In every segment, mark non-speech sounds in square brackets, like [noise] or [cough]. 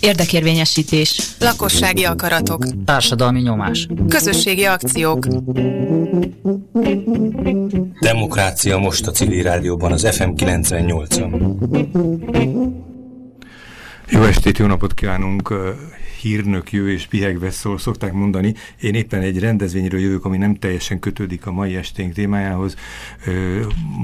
Érdekérvényesítés. Lakossági akaratok. Társadalmi nyomás. Közösségi akciók. Demokrácia most a civil rádióban az FM 98-on. Jó estét, jó napot kívánunk! hírnök jő és pihegve szól, szokták mondani. Én éppen egy rendezvényről jövök, ami nem teljesen kötődik a mai esténk témájához.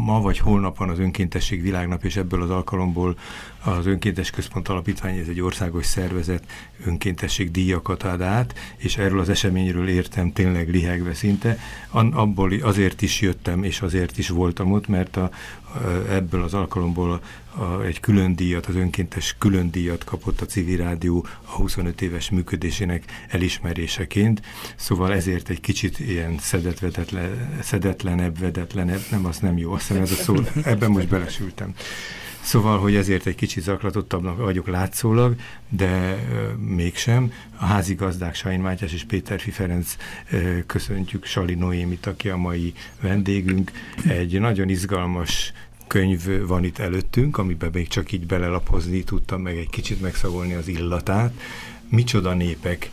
Ma vagy holnap van az önkéntesség világnap, és ebből az alkalomból az Önkéntes Központ Alapítvány, ez egy országos szervezet, önkéntesség díjakat ad át, és erről az eseményről értem tényleg lihegve szinte. Abból azért is jöttem, és azért is voltam ott, mert a, ebből az alkalomból a, egy külön díjat, az önkéntes külön díjat kapott a civil rádió a 25 éves működésének elismeréseként, szóval ezért egy kicsit ilyen szedetlenebb, vedetlenebb, nem, az nem jó, azt hiszem ez a szó, ebben most belesültem. Szóval, hogy ezért egy kicsit zaklatottabbnak vagyok látszólag, de ö, mégsem. A házigazdák Sain Mátyás és Péter Ferenc ö, köszöntjük Sali Noémit, aki a mai vendégünk. Egy nagyon izgalmas könyv van itt előttünk, amiben még csak így belelapozni tudtam, meg egy kicsit megszagolni az illatát. Micsoda népek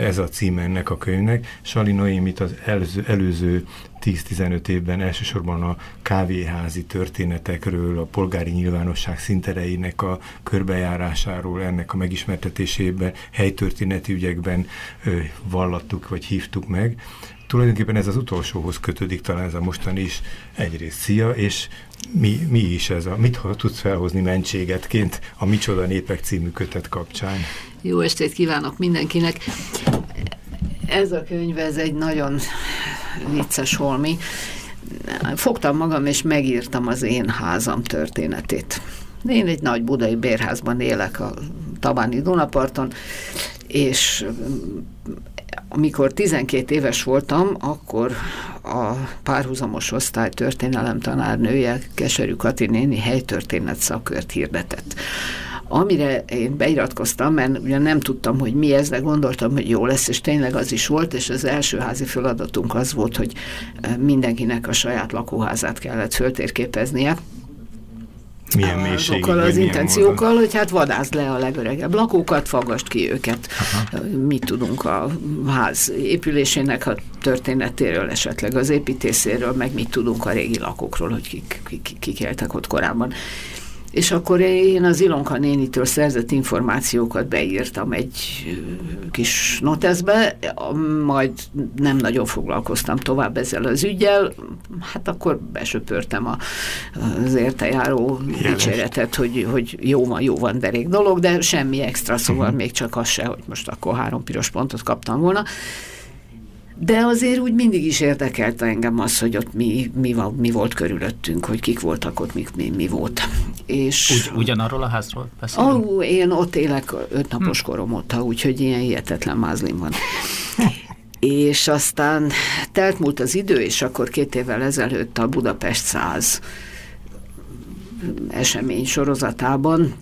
ez a címe ennek a könyvnek. Sali Noémit az előző, előző 10-15 évben elsősorban a kávéházi történetekről, a polgári nyilvánosság szintereinek a körbejárásáról, ennek a megismertetésében, helytörténeti ügyekben ö, vallattuk vagy hívtuk meg. Tulajdonképpen ez az utolsóhoz kötődik talán ez a mostani is egyrészt szia, és mi, mi is ez a, mit tudsz felhozni mentségetként a Micsoda Népek című kötet kapcsán? Jó estét kívánok mindenkinek! Ez a könyv, ez egy nagyon vicces holmi. Fogtam magam, és megírtam az én házam történetét. Én egy nagy budai bérházban élek a Tabáni Dunaparton, és amikor 12 éves voltam, akkor a párhuzamos osztály történelem tanárnője, Keserű Kati néni helytörténet szakört hirdetett. Amire én beiratkoztam, mert ugye nem tudtam, hogy mi ez, de gondoltam, hogy jó lesz, és tényleg az is volt, és az első házi feladatunk az volt, hogy mindenkinek a saját lakóházát kellett föltérképeznie, milyen mélységig, az intenciókkal, módon. hogy hát vadász le a legöregebb lakókat, fagast ki őket. Aha. Mit tudunk a ház épülésének a történetéről, esetleg az építészéről, meg mit tudunk a régi lakókról, hogy kik, kik, kik éltek ott korábban. És akkor én az Ilonka nénitől szerzett információkat beírtam egy kis noteszbe, majd nem nagyon foglalkoztam tovább ezzel az ügyel, hát akkor besöpörtem a, az értejáró dicséretet, hogy, hogy jó van, jó van, derék dolog, de semmi extra, szóval uh-huh. még csak az se, hogy most akkor három piros pontot kaptam volna. De azért úgy mindig is érdekelte engem az, hogy ott mi, mi, mi volt körülöttünk, hogy kik voltak ott, mi, mi, mi volt. És Ugy, ugyanarról a házról beszélünk? Ó, én ott élek öt napos hm. korom óta, úgyhogy ilyen hihetetlen mázlim van. [laughs] és aztán telt múlt az idő, és akkor két évvel ezelőtt a Budapest 100 esemény sorozatában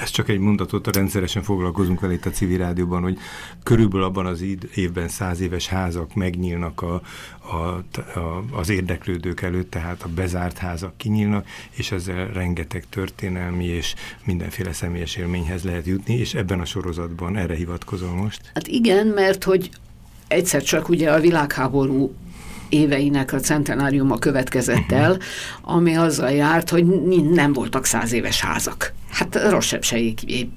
ez csak egy mondatot, rendszeresen foglalkozunk vele itt a civil rádióban, hogy körülbelül abban az évben száz éves házak megnyílnak a, a, a, az érdeklődők előtt, tehát a bezárt házak kinyílnak, és ezzel rengeteg történelmi és mindenféle személyes élményhez lehet jutni, és ebben a sorozatban erre hivatkozol most? Hát igen, mert hogy egyszer csak ugye a világháború éveinek a centenáriuma következett el, ami azzal járt, hogy nem voltak száz éves házak. Hát rosszabb se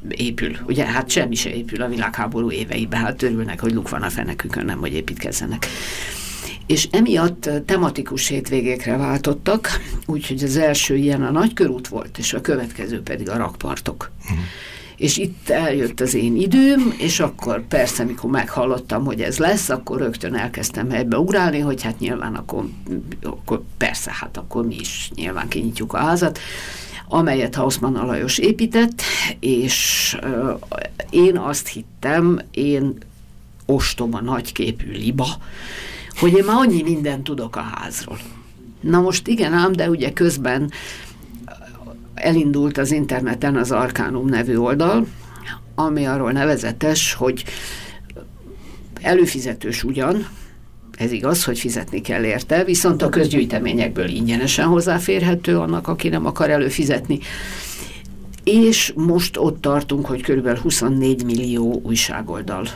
épül, ugye, hát semmi se épül a világháború éveiben, hát örülnek, hogy luk van a fenekükön, nem, hogy építkezzenek. És emiatt tematikus hétvégékre váltottak, úgyhogy az első ilyen a nagykörút volt, és a következő pedig a rakpartok. Uh-huh és itt eljött az én időm, és akkor persze, mikor meghallottam, hogy ez lesz, akkor rögtön elkezdtem ebbe ugrálni, hogy hát nyilván akkor, akkor persze, hát akkor mi is nyilván kinyitjuk a házat, amelyet Hausmann Alajos épített, és én azt hittem, én ostoba, nagyképű liba, hogy én már annyi mindent tudok a házról. Na most igen ám, de ugye közben elindult az interneten az Arcanum nevű oldal, ami arról nevezetes, hogy előfizetős ugyan, ez igaz, hogy fizetni kell érte, viszont a közgyűjteményekből ingyenesen hozzáférhető annak, aki nem akar előfizetni. és most ott tartunk, hogy körülbelül 24 millió újságoldal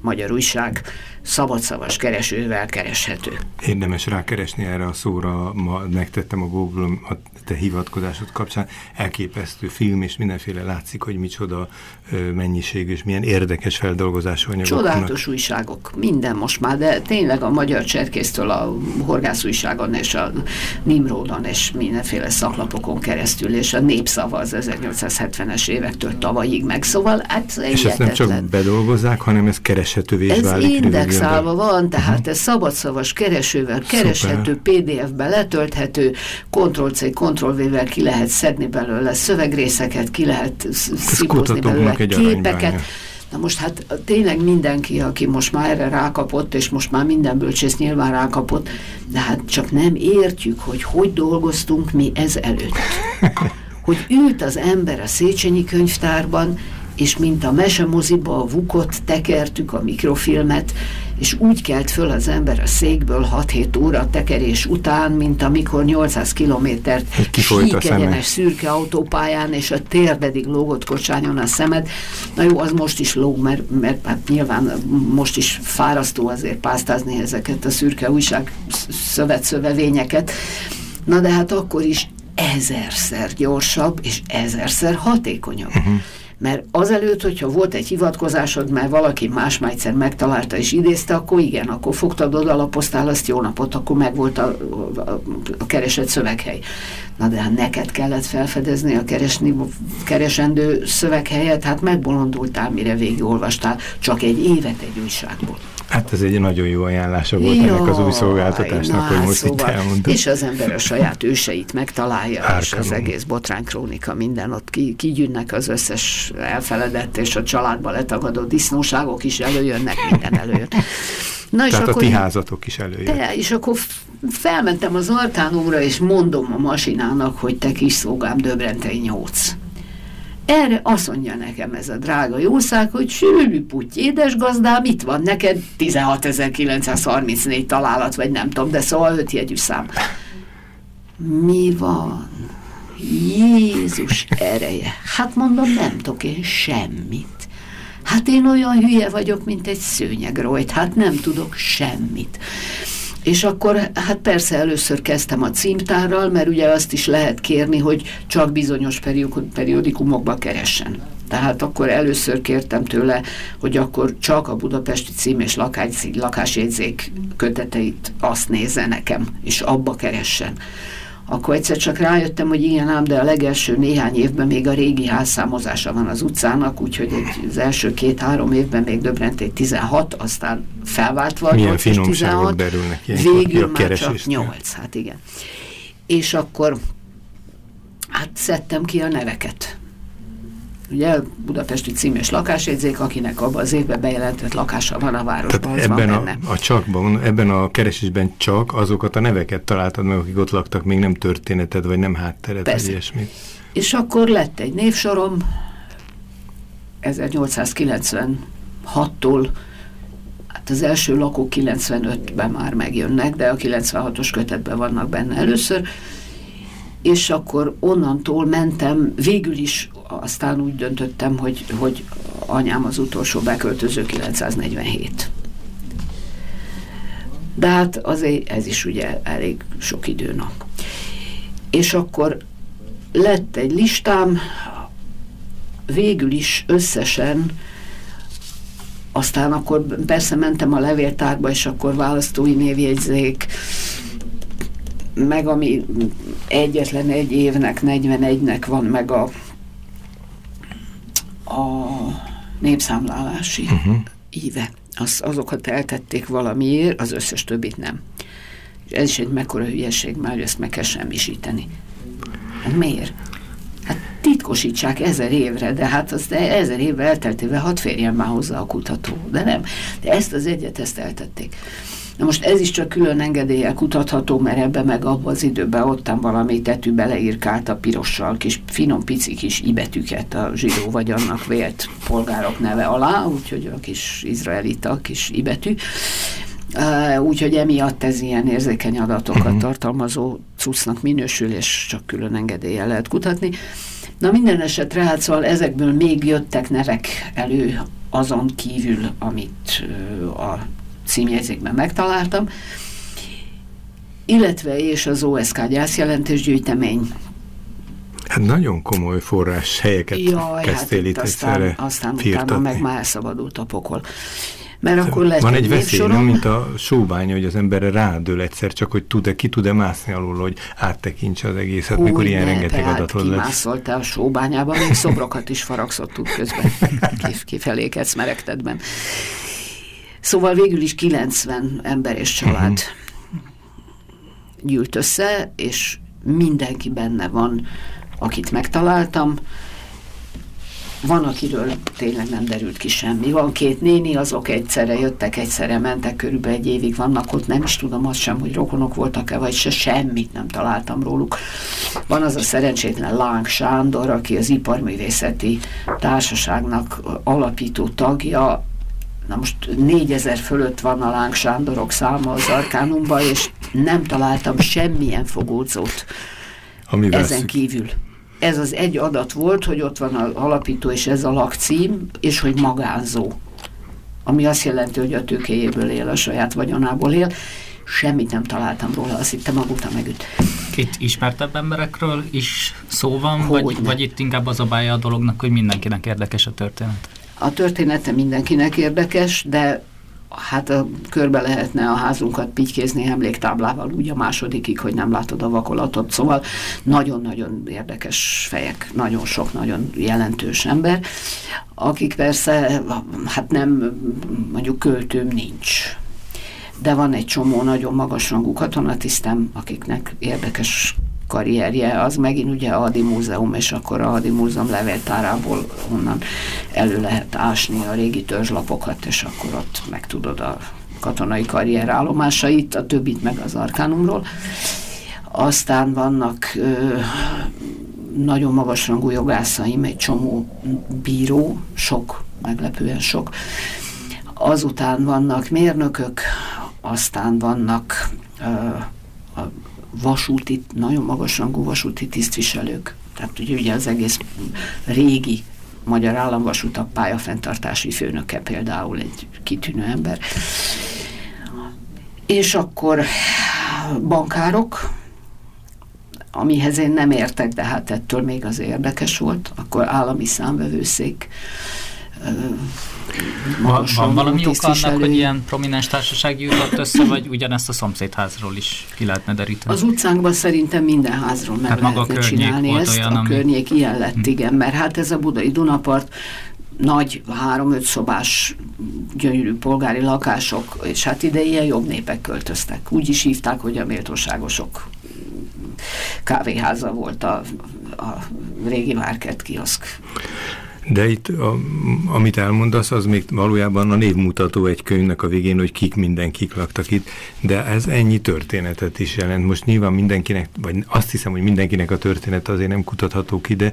magyar újság szabadszavas keresővel kereshető. Érdemes rákeresni erre a szóra, ma megtettem a Google a te hivatkozásod kapcsán, elképesztő film, és mindenféle látszik, hogy micsoda mennyiség, és milyen érdekes feldolgozású anyagok. Csodálatos újságok, minden most már, de tényleg a magyar cserkésztől a horgász újságon és a Nimrodon és mindenféle szaklapokon keresztül, és a népszava az 1870-es évektől tavalyig meg, szóval hát És ezt nem csak bedolgozzák, hanem ez kereshetővé is ez válik indexálva van, tehát uh mhm. -huh. ez szabadszavas keresővel kereshető, PDF-be letölthető, Ctrl-C, Ctrl-V-vel ki lehet szedni belőle szövegrészeket, ki lehet szipozni belőle képeket. Na most hát tényleg mindenki, aki most már erre rákapott, és most már minden bölcsész nyilván rákapott, de hát csak nem értjük, hogy hogy dolgoztunk mi ez előtt. [laughs] Hogy ült az ember a Széchenyi könyvtárban, és mint a mesemoziba a vukot tekertük a mikrofilmet, és úgy kelt föl az ember a székből 6-7 óra tekerés után, mint amikor 800 kilométert sík szürke autópályán, és a térdedig lógott kocsányon a szemed. Na jó, az most is lóg, mert, mert hát nyilván most is fárasztó azért pásztázni ezeket a szürke újság szövetszövevényeket. Na de hát akkor is ezerszer gyorsabb, és ezerszer hatékonyabb. Uh -huh. Mert azelőtt, hogyha volt egy hivatkozásod, mert valaki más már egyszer megtalálta és idézte, akkor igen, akkor fogtad oda, lapoztál azt jó napot, akkor meg volt a, a, a keresett szöveghely. Na de hát neked kellett felfedezni a keresni, keresendő szöveghelyet, hát megbolondultál, mire végigolvastál csak egy évet egy újságból. Hát ez egy nagyon jó ajánlása volt Jaj, ennek az új szolgáltatásnak, hogy most szóval, itt elmondom. És az ember a saját őseit megtalálja, Árkanom. és az egész botránykrónika, minden ott ki, kigyűnnek az összes elfeledett és a családba letagadó disznóságok is előjönnek, minden előjön. Na, Tehát és a akkor, ti házatok is előjön. De, és akkor felmentem az artánóra, és mondom a masinának, hogy te kis szolgám Döbrentei nyolc. Erre azt mondja nekem ez a drága jószág, hogy sűrű puty, édes gazdám, itt van neked 16.934 találat, vagy nem tudom, de szóval öt jegyű szám. Mi van? Jézus ereje. Hát mondom, nem tudok én semmit. Hát én olyan hülye vagyok, mint egy szőnyegrojt, hát nem tudok semmit. És akkor hát persze először kezdtem a címtárral, mert ugye azt is lehet kérni, hogy csak bizonyos periódikumokba keressen. Tehát akkor először kértem tőle, hogy akkor csak a budapesti cím és lakásjegyzék köteteit azt nézze nekem, és abba keressen akkor egyszer csak rájöttem, hogy igen ám, de a legelső néhány évben még a régi házszámozása van az utcának, úgyhogy az első két-három évben még Döbrentét 16, aztán felváltva Milyen 8 16, derülnek végül már csak 8, hát igen. És akkor hát szedtem ki a neveket ugye budapesti cím és lakásjegyzék, akinek abban az évben bejelentett lakása van a városban. Tehát ebben a, a csakban, ebben a keresésben csak azokat a neveket találtad meg, akik ott laktak, még nem történeted, vagy nem háttered, vagy ilyesmi. És akkor lett egy névsorom, 1896-tól Hát az első lakók 95-ben már megjönnek, de a 96-os kötetben vannak benne először, és akkor onnantól mentem, végül is aztán úgy döntöttem, hogy, hogy anyám az utolsó beköltöző 947. De hát azért ez is ugye elég sok időnak. És akkor lett egy listám, végül is összesen aztán akkor persze mentem a levéltárba, és akkor választói névjegyzék, meg ami egyetlen egy évnek, 41-nek van meg a, a népszámlálási uh -huh. íve. Az, azokat eltették valamiért, az összes többit nem. És ez is egy mekkora hülyeség már, hogy ezt meg kell semmisíteni. Hát miért? Hát titkosítsák ezer évre, de hát az ezer évre elteltével hat férjen már hozzá a kutató. De nem. De ezt az egyet, ezt eltették. Na most ez is csak külön engedéllyel kutatható, mert ebbe meg abban az időben ottan valami tetű a pirossal kis finom pici kis ibetüket a zsidó vagy annak vélt polgárok neve alá, úgyhogy a kis izraelita kis ibetű. Uh, úgyhogy emiatt ez ilyen érzékeny adatokat uh mhm. -huh. tartalmazó cuccnak minősül, és csak külön engedéllyel lehet kutatni. Na minden esetre, hát szóval ezekből még jöttek nevek elő azon kívül, amit a címjegyzékben megtaláltam, illetve és az OSK gyászjelentésgyűjtemény. Hát nagyon komoly forrás helyeket Jaj, kezdtél hát itt, aztán, aztán utána meg már elszabadult a pokol. Mert akkor lesz Van egy veszély, nem, mint a sóbánya, hogy az emberre rádől egyszer, csak hogy tud-e, ki tud-e mászni alul, hogy áttekintse az egészet, Hú, mikor ilyen rengeteg adatot lesz. kimászoltál a sóbányában, még szobrokat is faragszott tud közben, [laughs] Kif, kifelé kecmeregtedben. Szóval végül is 90 ember és család mhm. gyűlt össze, és mindenki benne van, akit megtaláltam, van, akiről tényleg nem derült ki semmi. Van két néni, azok egyszerre jöttek, egyszerre mentek, körülbelül egy évig vannak ott, nem is tudom azt sem, hogy rokonok voltak-e, vagy se, semmit nem találtam róluk. Van az a szerencsétlen Láng Sándor, aki az Iparművészeti Társaságnak alapító tagja, Na most négyezer fölött van a Láng Sándorok száma az Arkánumban, és nem találtam semmilyen fogódzót Amivel ezen kívül ez az egy adat volt, hogy ott van az alapító és ez a lakcím, és hogy magánzó. Ami azt jelenti, hogy a tőkéjéből él, a saját vagyonából él. Semmit nem találtam róla, azt hittem magukta megüt. Itt ismertebb emberekről is szó van, vagy, vagy itt inkább az a bája a dolognak, hogy mindenkinek érdekes a történet? A története mindenkinek érdekes, de hát a, körbe lehetne a házunkat pitykézni emléktáblával úgy a másodikig, hogy nem látod a vakolatot. Szóval nagyon-nagyon érdekes fejek, nagyon sok, nagyon jelentős ember, akik persze, hát nem, mondjuk költőm nincs, de van egy csomó nagyon magasrangú katonatisztem, akiknek érdekes karrierje, az megint ugye a Adi Múzeum, és akkor a Adi Múzeum levéltárából onnan elő lehet ásni a régi törzslapokat, és akkor ott megtudod a katonai karrier állomásait, a többit meg az Arkánumról. Aztán vannak ö, nagyon magasrangú jogászaim, egy csomó bíró, sok, meglepően sok. Azután vannak mérnökök, aztán vannak ö, a vasúti, nagyon magasrangú vasúti tisztviselők. Tehát ugye, ugye az egész régi Magyar Államvasutak pályafenntartási főnöke például egy kitűnő ember. És akkor bankárok, amihez én nem értek, de hát ettől még az érdekes volt, akkor állami számvevőszék, van, van valami oka annak, hogy ilyen prominens társaság jutott össze, vagy ugyanezt a szomszédházról is ki lehetne deríteni? Az utcánkban szerintem minden házról meg hát lehetne csinálni ezt. Olyan, a ami... környék ilyen lett, hm. igen, mert hát ez a budai Dunapart nagy három-öt szobás gyönyörű polgári lakások, és hát ide ilyen jobb népek költöztek. Úgy is hívták, hogy a méltóságosok kávéháza volt a, a régi Market kioszk. De itt, a, amit elmondasz, az még valójában a névmutató egy könyvnek a végén, hogy kik mindenkik laktak itt, de ez ennyi történetet is jelent. Most nyilván mindenkinek, vagy azt hiszem, hogy mindenkinek a történet azért nem kutatható ki, de,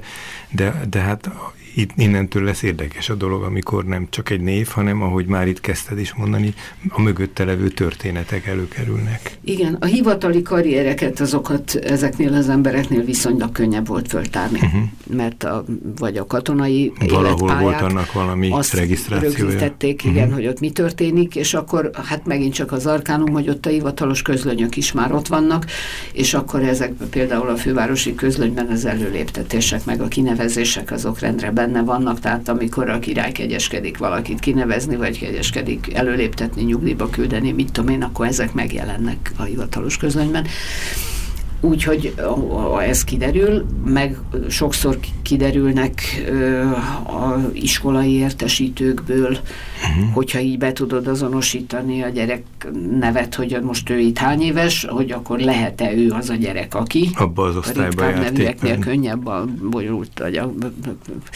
de, de hát itt innentől lesz érdekes a dolog, amikor nem csak egy név, hanem ahogy már itt kezdted is mondani, a mögötte levő történetek előkerülnek. Igen, a hivatali karriereket azokat ezeknél az embereknél viszonylag könnyebb volt föltárni, uh-huh. mert a, vagy a katonai Valahol volt annak valami azt regisztrációja. rögzítették, igen, uh-huh. hogy ott mi történik, és akkor hát megint csak az arkánum, hogy ott a hivatalos közlönyök is már ott vannak, és akkor ezek például a fővárosi közlönyben az előléptetések, meg a kinevezések azok rendre benne vannak, tehát amikor a király kegyeskedik valakit kinevezni, vagy kegyeskedik előléptetni, nyugdíjba küldeni, mit tudom én, akkor ezek megjelennek a hivatalos közönyben. Úgyhogy ez kiderül, meg sokszor kiderülnek a iskolai értesítőkből, uh-huh. hogyha így be tudod azonosítani a gyerek nevet, hogy most ő itt hány éves, hogy akkor lehet-e ő az a gyerek, aki? Abba az osztályba a nevűeknél könnyebb a bonyolult, vagy a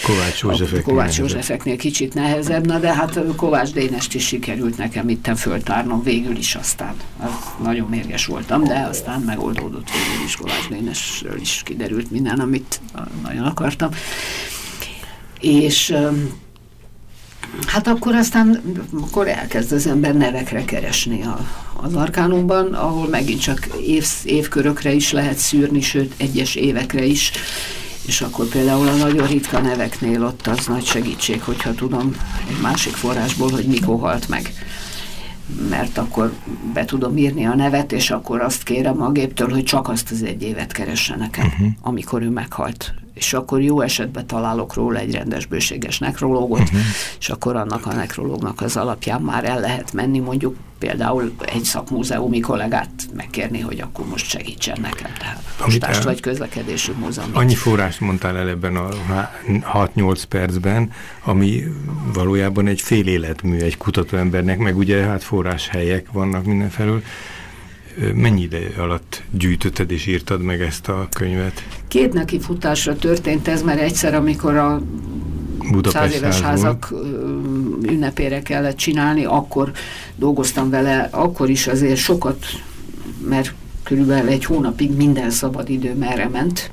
Kovács Józsefeknél, Kovács Józsefeknél kicsit nehezebb, na de hát Kovács Dénest is sikerült nekem itten föltárnom végül is aztán. Az nagyon mérges voltam, de aztán megoldódott végül is Kovács Dénesről is kiderült minden, amit nagyon akartam. És Hát akkor aztán akkor elkezd az ember nevekre keresni a, az arkánumban, ahol megint csak év, évkörökre is lehet szűrni, sőt egyes évekre is, és akkor például a nagyon ritka neveknél ott az nagy segítség, hogyha tudom egy másik forrásból, hogy mikor halt meg mert akkor be tudom írni a nevet, és akkor azt kérem a géptől, hogy csak azt az egy évet keresse nekem, uh-huh. amikor ő meghalt és akkor jó esetben találok róla egy rendes bőséges nekrológot, uh-huh. és akkor annak a nekrológnak az alapján már el lehet menni, mondjuk például egy szakmúzeumi kollégát megkérni, hogy akkor most segítsen nekem, tehát postást vagy közlekedési múzeum. Annyi forrást mondtál el ebben a 6-8 percben, ami valójában egy fél életmű egy kutatóembernek, meg ugye hát forráshelyek vannak mindenfelől. Mennyi ideje alatt gyűjtötted és írtad meg ezt a könyvet? Két neki futásra történt ez, mert egyszer, amikor a száz éves házak ünnepére kellett csinálni, akkor dolgoztam vele, akkor is azért sokat, mert körülbelül egy hónapig minden szabad idő merre ment,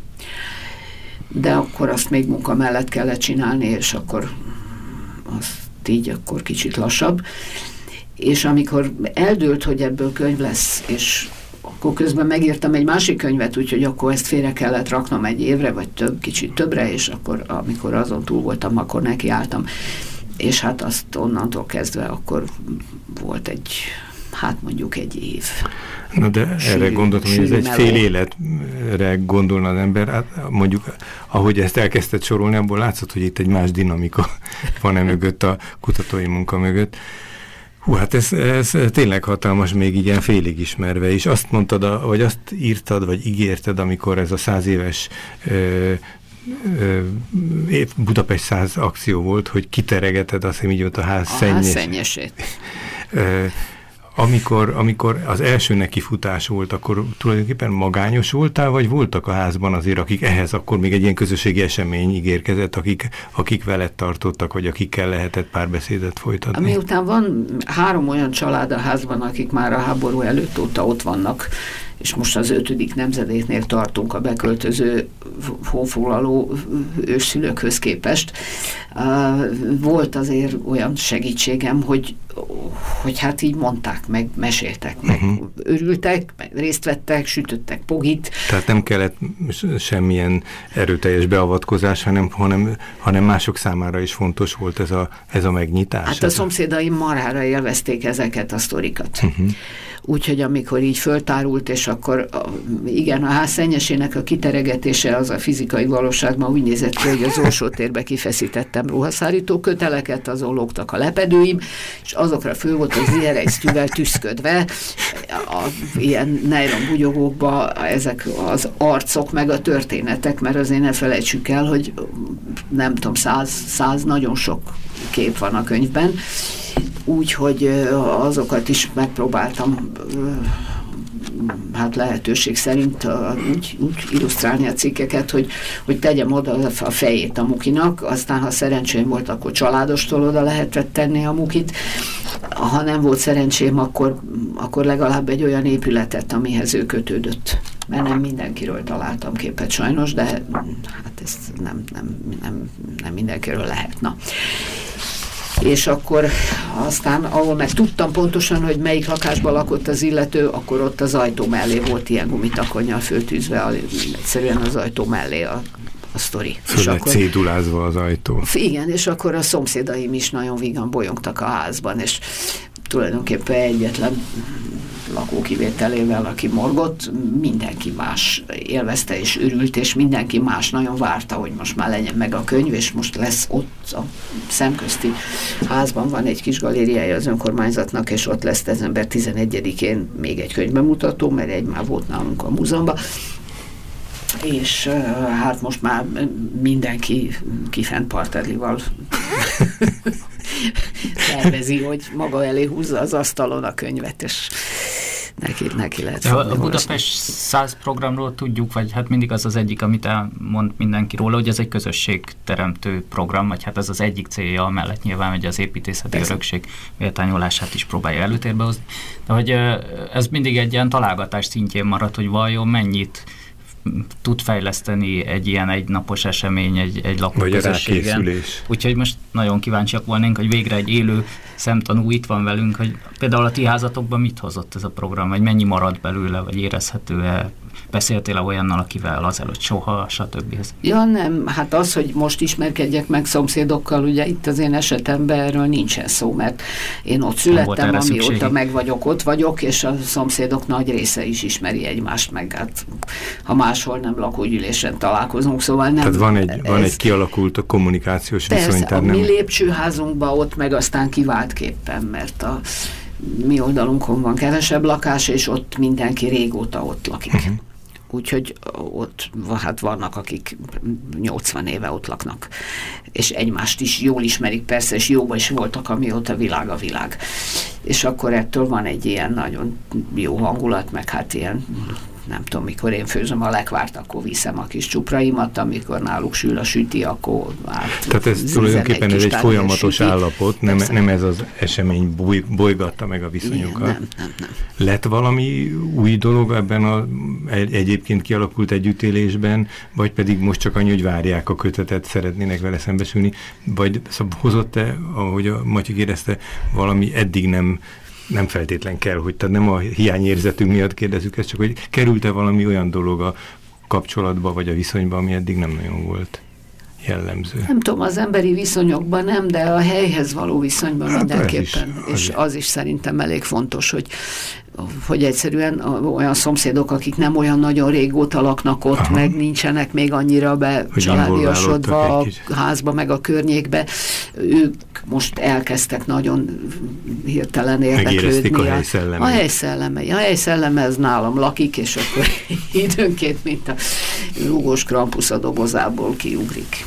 de akkor azt még munka mellett kellett csinálni, és akkor azt így akkor kicsit lassabb és amikor eldőlt, hogy ebből könyv lesz, és akkor közben megírtam egy másik könyvet, úgyhogy akkor ezt félre kellett raknom egy évre, vagy több, kicsit többre, és akkor amikor azon túl voltam, akkor nekiálltam. És hát azt onnantól kezdve akkor volt egy, hát mondjuk egy év. Na de sűrű, erre gondoltam, hogy ez egy fél életre gondolna az ember, hát mondjuk ahogy ezt elkezdett sorolni, abból látszott, hogy itt egy más dinamika [laughs] van-e mögött a kutatói munka mögött. Hú, hát ez, ez tényleg hatalmas, még igen félig ismerve, és azt mondtad, vagy azt írtad, vagy ígérted, amikor ez a száz éves ö, ö, Budapest száz akció volt, hogy kiteregeted azt, hogy így volt a ház a szennyes. ház szennyesét. Amikor, amikor az első nekifutás volt, akkor tulajdonképpen magányos voltál, vagy voltak a házban azért, akik ehhez akkor még egy ilyen közösségi esemény ígérkezett, akik, akik veled tartottak, vagy akikkel lehetett párbeszédet folytatni? Miután van három olyan család a házban, akik már a háború előtt óta ott vannak, és most az ötödik nemzedéknél tartunk a beköltöző honfoglaló őszülőkhöz képest. Volt azért olyan segítségem, hogy, hogy hát így mondták, meg meséltek, meg uh-huh. örültek, meg részt vettek, sütöttek pogit. Tehát nem kellett semmilyen erőteljes beavatkozás, hanem, hanem, hanem mások számára is fontos volt ez a, ez a megnyitás. Hát a szomszédaim marára élvezték ezeket a sztorikat. Uh-huh. Úgyhogy amikor így föltárult, és akkor igen, a ház szennyesének a kiteregetése az a fizikai valóság ma úgy nézett ki, hogy az orsó térbe kifeszítettem ruhaszárító köteleket, azon lógtak a lepedőim, és azokra föl volt az zierejsztűvel tüszködve, a, ilyen nejron bugyogókba ezek az arcok, meg a történetek, mert azért ne felejtsük el, hogy nem tudom, száz, száz nagyon sok kép van a könyvben, úgyhogy azokat is megpróbáltam hát lehetőség szerint úgy, úgy illusztrálni a cikkeket, hogy, hogy tegyem oda a fejét a mukinak, aztán ha szerencsém volt, akkor családostól oda lehetett tenni a mukit, ha nem volt szerencsém, akkor, akkor legalább egy olyan épületet, amihez ő kötődött. Mert nem mindenkiről találtam képet sajnos, de hát ez nem, nem, nem, nem mindenkiről lehet. És akkor aztán, ahol meg tudtam pontosan, hogy melyik lakásban lakott az illető, akkor ott az ajtó mellé volt ilyen gumitakonnyal föltűzve, egyszerűen az ajtó mellé a a sztori. Föl és akkor, cédulázva az ajtó. Igen, és akkor a szomszédaim is nagyon vigan bolyongtak a házban, és tulajdonképpen egyetlen lakókivételével, aki morgott, mindenki más élvezte és örült, és mindenki más nagyon várta, hogy most már legyen meg a könyv, és most lesz ott a szemközti házban. Van egy kis galériája az önkormányzatnak, és ott lesz dezember 11-én még egy könyvbemutató, mert egy már volt nálunk a múzeumban, és hát most már mindenki kifent partedlival [laughs] tervezi, hogy maga elé húzza az asztalon a könyvet, és neki, neki lehet ja, A Budapest 100 programról tudjuk, vagy hát mindig az az egyik, amit elmond mindenki róla, hogy ez egy közösségteremtő program, vagy hát ez az egyik célja, mellett nyilván, hogy az építészeti Persze. örökség méltányolását is próbálja előtérbe hozni. De hogy ez mindig egy ilyen találgatás szintjén marad, hogy vajon mennyit tud fejleszteni egy ilyen egynapos esemény, egy, egy lakóközösségen. Úgyhogy most nagyon kíváncsiak volnánk, hogy végre egy élő szemtanú itt van velünk, hogy például a ti házatokban mit hozott ez a program, vagy mennyi marad belőle, vagy érezhető-e Beszéltél -e olyannal, akivel azelőtt soha, stb. Ja nem, hát az, hogy most ismerkedjek meg szomszédokkal, ugye itt az én esetemben erről nincsen szó, mert én ott születtem, amióta meg vagyok, ott vagyok, és a szomszédok nagy része is ismeri egymást, meg hát ha máshol nem lakógyűlésen találkozunk, szóval nem. Tehát van egy, van egy kialakult a kommunikációs persze, viszony. a nem... mi lépcsőházunkban ott meg aztán kiváltképpen, mert a mi oldalunkon van kevesebb lakás, és ott mindenki régóta ott lakik. Uh mhm. -huh. Úgyhogy ott hát vannak, akik 80 éve ott laknak. És egymást is jól ismerik persze, és jóban is voltak, amióta világ a világ. És akkor ettől van egy ilyen nagyon jó hangulat, meg hát ilyen nem tudom, mikor én főzöm a lekvárt, akkor viszem a kis csupraimat, amikor náluk sül a süti, akkor át Tehát ez tulajdonképpen ez egy folyamatos süti. állapot, nem, nem ez az esemény boly, bolygatta meg a viszonyokat. Igen, nem, nem, nem. Lett valami új dolog ebben a egy, egyébként kialakult együttélésben, vagy pedig most csak annyi, hogy várják a kötetet, szeretnének vele szembesülni, vagy szóval hozott-e, ahogy a Matyi kérdezte, valami eddig nem nem feltétlen kell, hogy tehát nem a hiányérzetünk miatt kérdezzük ezt, csak hogy került-e valami olyan dolog a kapcsolatba, vagy a viszonyba, ami eddig nem nagyon volt jellemző. Nem tudom, az emberi viszonyokban nem, de a helyhez való viszonyban hát mindenképpen. Az is, az és az is szerintem elég fontos, hogy hogy egyszerűen olyan szomszédok, akik nem olyan nagyon régóta laknak ott, Aha. meg nincsenek még annyira be családiasodva a házba, meg a környékbe, ők most elkezdtek nagyon hirtelen érdeklődni. a helyszelleme. A helyszelleme. A helyszelleme ez nálam lakik, és akkor [laughs] időnként, mint a rúgós krampusz a dobozából kiugrik.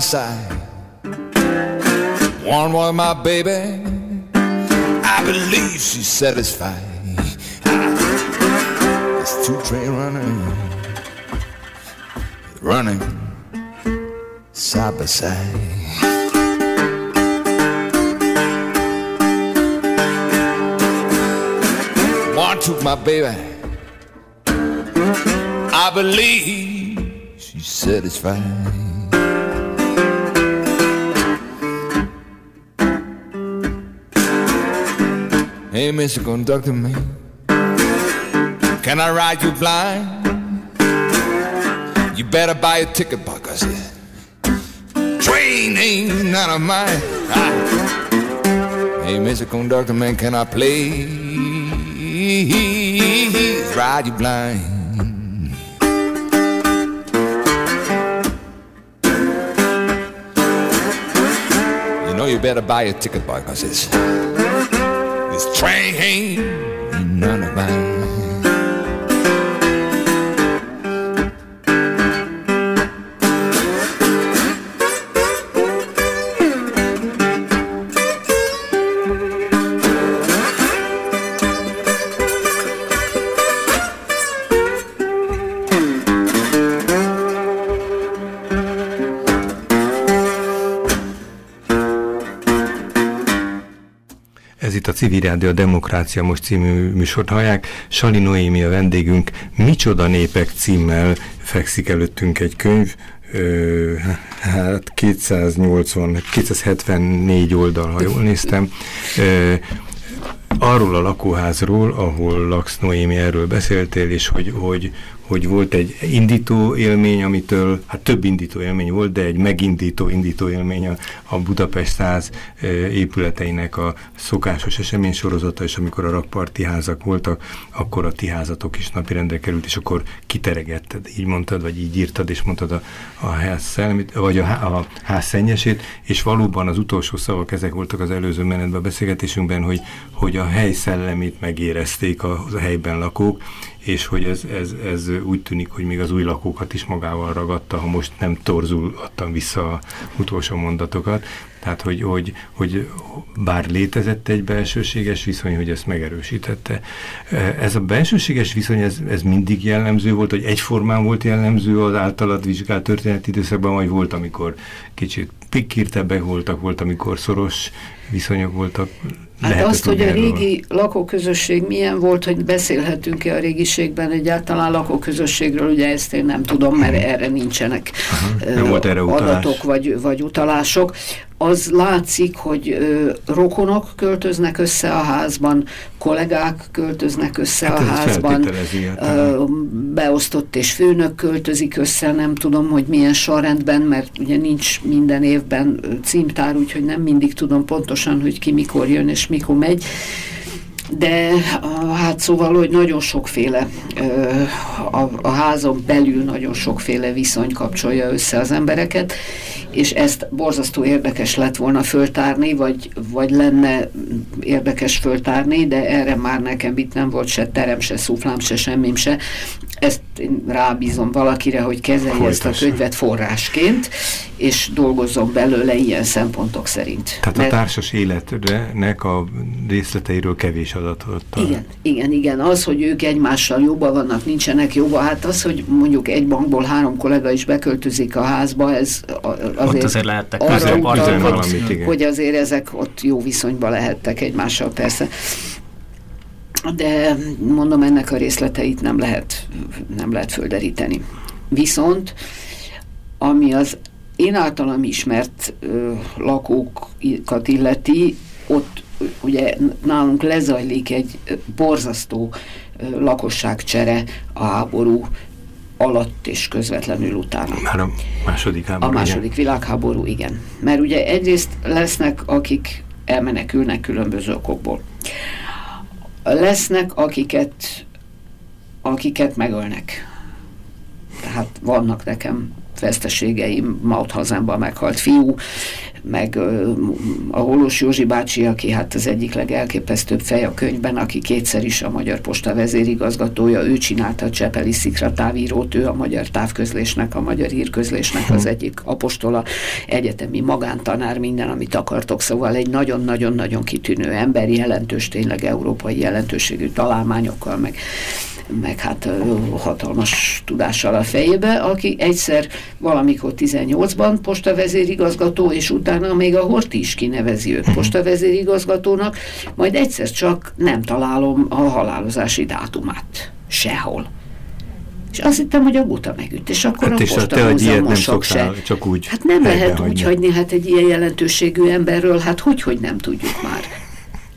Side. One was my baby. I believe she's satisfied. It's two train running, running side by side. One took my baby. I believe she's satisfied. Hey, Mr. Conductor Man, can I ride you blind? You better buy a ticket, because train ain't none of mine. Ah. Hey, Mr. Conductor Man, can I please ride you blind? You know you better buy a ticket, cause it's this train ain't none of mine. Rádió Demokrácia Most című műsort hallják. Sali Noémi a vendégünk. Micsoda népek címmel fekszik előttünk egy könyv. Ö, hát 280, 274 oldal, ha jól néztem. Ö, arról a lakóházról, ahol laksz Noémi, erről beszéltél, és hogy, hogy, hogy volt egy indító élmény, amitől, hát több indító élmény volt, de egy megindító indító élmény a, a Budapest 100 épületeinek a szokásos esemény sorozata, és amikor a rakparti házak voltak, akkor a ti házatok is napirendre került, és akkor kiteregetted, így mondtad, vagy így írtad, és mondtad a, a ház szellemét, vagy a, a ház szennyesét, és valóban az utolsó szavak ezek voltak az előző menetben a beszélgetésünkben, hogy, hogy a hely szellemét megérezték a, a helyben lakók, és hogy ez, ez, ez úgy tűnik, hogy még az új lakókat is magával ragadta, ha most nem torzul adtam vissza a utolsó mondatokat. Tehát, hogy, hogy, hogy bár létezett egy belsőséges viszony, hogy ezt megerősítette. Ez a belsőséges viszony, ez, ez mindig jellemző volt, hogy egyformán volt jellemző az általad vizsgált történeti időszakban, vagy volt, amikor kicsit pikkírtebbek voltak, volt, amikor szoros viszonyok voltak. Hát azt, hogy a régi lakóközösség milyen volt, hogy beszélhetünk-e a régiségben egyáltalán lakóközösségről, ugye ezt én nem tudom, mert mhm. erre nincsenek Aha, nem volt erre adatok vagy, vagy utalások az látszik, hogy ö, rokonok költöznek össze a házban, kollégák költöznek össze hát a házban, ö, beosztott és főnök költözik össze, nem tudom, hogy milyen sorrendben, mert ugye nincs minden évben címtár, úgyhogy nem mindig tudom pontosan, hogy ki mikor jön és mikor megy de hát szóval, hogy nagyon sokféle a, a házon belül nagyon sokféle viszony kapcsolja össze az embereket, és ezt borzasztó érdekes lett volna föltárni, vagy, vagy lenne érdekes föltárni, de erre már nekem itt nem volt se terem, se szuflám, se semmim se. Ezt én rábízom valakire, hogy kezelje ezt a könyvet forrásként, és dolgozzon belőle ilyen szempontok szerint. Tehát Mert, a társas életnek a részleteiről kevés adatot. Igen, igen, igen. Az, hogy ők egymással jobban vannak, nincsenek jobban, hát az, hogy mondjuk egy bankból három kollega is beköltözik a házba, ez azért, ott azért lehettek arra utal, hogy, valamit, hogy azért ezek ott jó viszonyban lehettek egymással persze. De mondom, ennek a részleteit nem lehet, nem lehet földeríteni. Viszont, ami az én általam ismert ö, lakókat illeti, ott ugye nálunk lezajlik egy borzasztó lakosságcsere a háború alatt és közvetlenül utána. Már a második háború. A második igen. világháború, igen. Mert ugye egyrészt lesznek, akik elmenekülnek különböző okokból. Lesznek, akiket, akiket megölnek. Tehát vannak nekem veszteségeim, Maut hazámban meghalt fiú, meg a Holos Józsi bácsi, aki hát az egyik legelképesztőbb fej a könyvben, aki kétszer is a Magyar Posta vezérigazgatója, ő csinálta a Csepeli Szikra távírót, ő a Magyar Távközlésnek, a Magyar Hírközlésnek az egyik apostola, egyetemi magántanár, minden, amit akartok, szóval egy nagyon-nagyon-nagyon kitűnő ember, jelentős, tényleg európai jelentőségű találmányokkal, meg meg hát hatalmas tudással a fejébe, aki egyszer valamikor 18-ban postavezérigazgató, és utána még a Horti is kinevezi őt postavezérigazgatónak, majd egyszer csak nem találom a halálozási dátumát. Sehol. És azt hittem, hogy a guta megüt, és akkor hát a posta se. Csak úgy hát nem lehet úgy hagyni, hát egy ilyen jelentőségű emberről, hát hogy, hogy nem tudjuk már.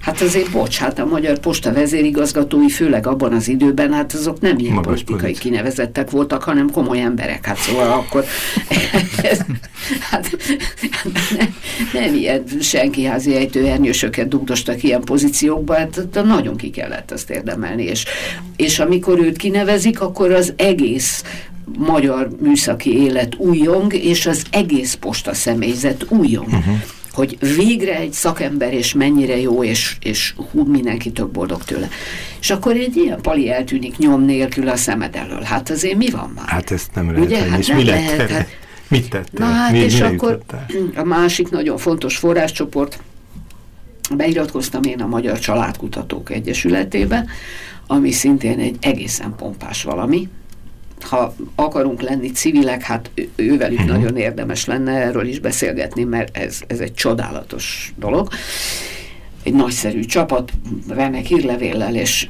Hát azért bocs, hát a Magyar Posta vezérigazgatói, főleg abban az időben, hát azok nem ilyen Magas politikai pozíció. kinevezettek voltak, hanem komoly emberek. Hát szóval akkor ez, [laughs] hát, nem, nem ilyen senki házi ejtőernyősöket dugdostak ilyen pozíciókba, hát nagyon ki kellett azt érdemelni. És, és amikor őt kinevezik, akkor az egész magyar műszaki élet újjong, és az egész posta személyzet újjong. Uh-huh hogy végre egy szakember, és mennyire jó, és, és hú, mindenki tök boldog tőle. És akkor egy ilyen pali eltűnik nyom nélkül a szemed elől. Hát azért mi van már? Hát ezt nem lehet. Ugye? Hát és nem mi lehet, lehet hát, [laughs] Mit tettél? Na hát, mi, és akkor a másik nagyon fontos forráscsoport, beiratkoztam én a Magyar Családkutatók Egyesületébe, ami szintén egy egészen pompás valami, ha akarunk lenni civilek, hát ővelük uh-huh. nagyon érdemes lenne erről is beszélgetni, mert ez, ez egy csodálatos dolog. Egy nagyszerű csapat, remek hírlevéllel, és